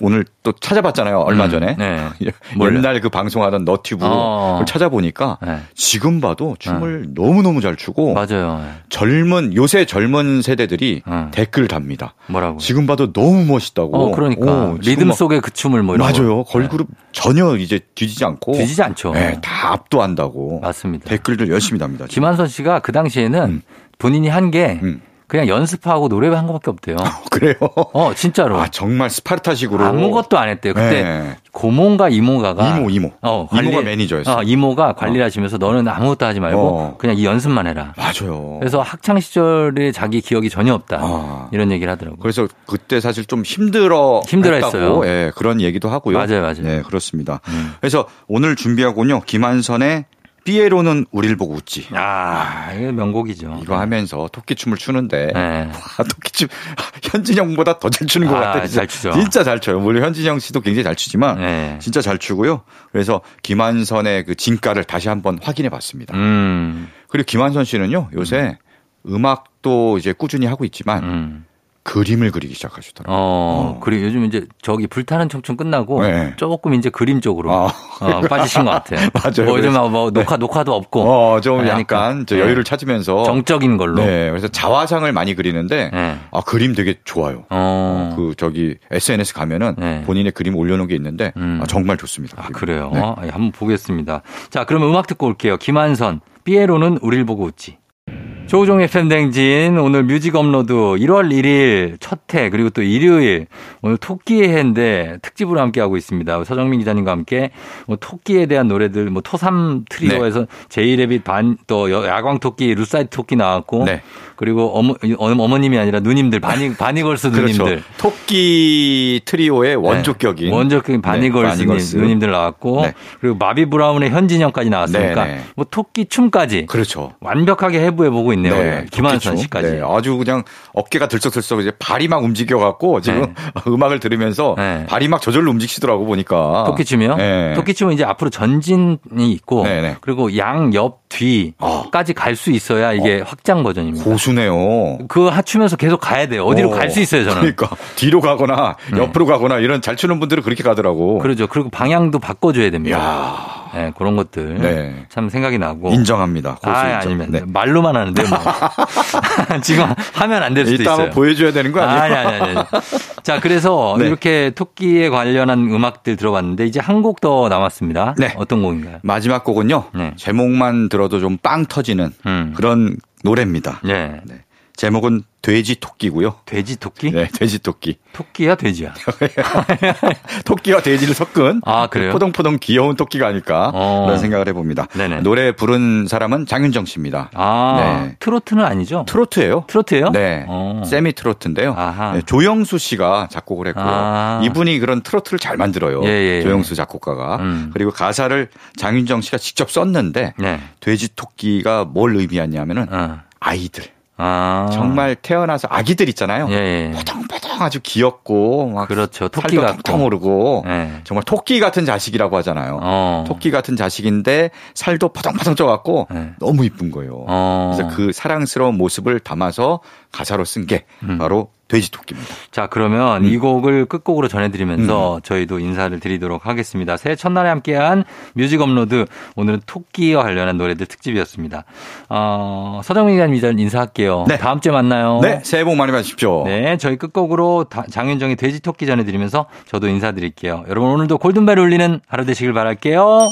오늘 또 찾아봤잖아요. 얼마 음, 전에. 네. 옛날 그 방송하던 너튜브 어. 를 찾아보니까 네. 지금 봐도 춤을 너무너무 잘 추고 맞아요. 젊은 요새 젊은 세대들이 어. 댓글 답니다. 뭐라고? 지금 봐도 너무 멋있다고. 어, 그러니까. 오, 리듬 막- 속의 그 춤을 뭐 이런 맞아요. 거. 걸그룹 전혀 이제 뒤지지 않고 뒤지지 않죠. 네, 다 압도한다고. 맞습니다. 댓글들 열심히 답니다. 지금. 김한선 씨가 그 당시에는 음. 본인이 한게 음. 그냥 연습하고 노래한 것밖에 없대요. 그래요. 어, 진짜로. 아 정말 스파르타식으로 아무것도 안 했대요. 그때 네. 고모인가 이모가가 이모 이모 어, 이모가 매니저였어. 어, 이모가 관리를 하시면서 너는 아무것도 하지 말고 어. 그냥 이 연습만 해라. 맞아요. 그래서 학창 시절에 자기 기억이 전혀 없다. 아. 이런 얘기를 하더라고요. 그래서 그때 사실 좀 힘들어 힘들어 했어요. 했다고, 예, 그런 얘기도 하고요. 맞아요, 맞아요. 네, 그렇습니다. 음. 그래서 오늘 준비하고는요. 김한선의 삐에로는 우릴 보고 웃지. 아, 이거 명곡이죠. 이거 하면서 토끼춤을 추는데 네. 와, 토끼춤 현진영보다 더 잘 추는 것 아, 같아요. 잘 추죠. 진짜 잘 춰요. 물론 현진영 씨도 굉장히 잘 추지만 네. 진짜 잘 추고요. 그래서 김한선의 그 진가를 다시 한번 확인해 봤습니다. 음, 그리고 김한선 씨는요. 요새 음. 악도 이제 꾸준히 하고 있지만 음. 그림을 그리기 시작하시더라고요. 어, 어. 그리고 요즘 이제 저기 불타는 청춘 끝나고 네. 조금 이제 그림 쪽으로 아. 어, 빠지신 것 같아요. 맞아요. 뭐 요즘 뭐 녹화 녹화도 없고 어, 좀 하니까. 약간 저 네. 여유를 찾으면서 정적인 걸로. 네, 그래서 자화상을 많이 그리는데 네. 아 그림 되게 좋아요. 어. 그 저기 SNS 가면은 네. 본인의 그림 올려놓은 게 있는데 음. 아, 정말 좋습니다. 아. 그래요? 네. 예, 한번 보겠습니다. 자, 그러면 음악 듣고 올게요. 김완선, 삐에로는 우릴 보고 웃지. 조우종의 FM대행진, 오늘 뮤직 업로드 1월 1일 첫 해, 그리고 또 일요일, 오늘 토끼의 해인데 특집으로 함께 하고 있습니다. 서정민 기자님과 함께 뭐 토끼에 대한 노래들, 뭐 토삼 트리오에서 제이레빗 반, 또 여- 야광 토끼, 루사이트 토끼 나왔고, 네. 그리고 어머, 어머님이 아니라 누님들, 바니, 바니걸스 그렇죠. 누님들. 토끼 트리오의 원조격인 네. 원조격인 바니걸스 네, 바니걸스. 누님들 나왔고 네. 그리고 바비 브라운에 현진영까지 나왔으니까 네, 네. 뭐 토끼 춤까지 그렇죠. 완벽하게 해부해 보고 있 네요. 오늘. 김완선 토끼춤. 씨까지. 네, 아주 그냥 어깨가 들썩들썩 이제 발이 막 움직여갖고 지금 네. 음악을 들으면서 네. 발이 막 저절로 움직이시더라고 보니까. 토끼춤이요? 네. 토끼춤은 이제 앞으로 전진이 있고 네, 네. 그리고 양, 옆, 뒤까지 갈 수 있어야 이게 확장 버전입니다. 고수네요. 그거 하추면서 계속 가야 돼요. 어디로 어, 갈수 있어요, 저는. 그러니까 뒤로 가거나 옆으로 가거나 이런 잘 추는 분들은 그렇게 가더라고. 그러죠. 그리고 방향도 바꿔줘야 됩니다. 야 네, 그런 것들 네. 참 생각이 나고. 인정합니다. 고수 아, 인정. 아니면 네. 말로만 하는데 뭐. 지금 하면 안 될 수도 있어요. 한번 보여줘야 되는 거 아니에요? 아니, 아니, 아니. 아니. 자, 그래서 네. 이렇게 토끼에 관련한 음악들 들어봤는데 이제 한 곡 더 남았습니다. 네. 어떤 곡인가요? 마지막 곡은요. 네. 제목만 들어도 좀 빵 터지는 음. 그런 노래입니다. 네. 네. 제목은 돼지 토끼고요. 돼지 토끼? 네, 돼지 토끼. 토끼야, 돼지야? 토끼와 돼지를 섞은 아, 그래요? 포동포동 귀여운 토끼가 아닐까 어. 그런 생각을 해봅니다. 네네. 노래 부른 사람은 장윤정 씨입니다. 아, 네. 트로트는 아니죠? 트로트예요. 트로트예요? 네, 어. 세미 트로트인데요. 네, 조영수 씨가 작곡을 했고요. 아. 이분이 그런 트로트를 잘 만들어요. 예, 예, 예. 조영수 작곡가가 음. 그리고 가사를 장윤정 씨가 직접 썼는데 네. 돼지 토끼가 뭘 의미하냐면은 어. 아이들 아. 정말 태어나서 아기들 있잖아요. 예, 예. 포동포동 아주 귀엽고 막 그렇죠. 토끼 살도 같고. 오르고 네. 정말 토끼 같은 자식이라고 하잖아요. 어. 토끼 같은 자식인데 살도 포동포동 쪄갖고 네. 너무 이쁜 거예요. 어. 그래서 그 사랑스러운 모습을 담아서 가사로 쓴게 음. 바로 돼지 토끼입니다. 자, 그러면 음. 이 곡을 끝곡으로 전해드리면서 저희도 인사를 드리도록 하겠습니다. 새해 첫날에 함께한 뮤직 업로드 오늘은 토끼와 관련한 노래들 특집이었습니다. 어, 서정민 기자님 인사할게요. 네. 다음 주에 만나요. 네, 새해 복 많이 받으십시오. 네, 저희 끝곡으로 다- 장윤정의 돼지 토끼 전해드리면서 저도 인사드릴게요. 여러분 오늘도 골든벨 울리는 하루 되시길 바랄게요.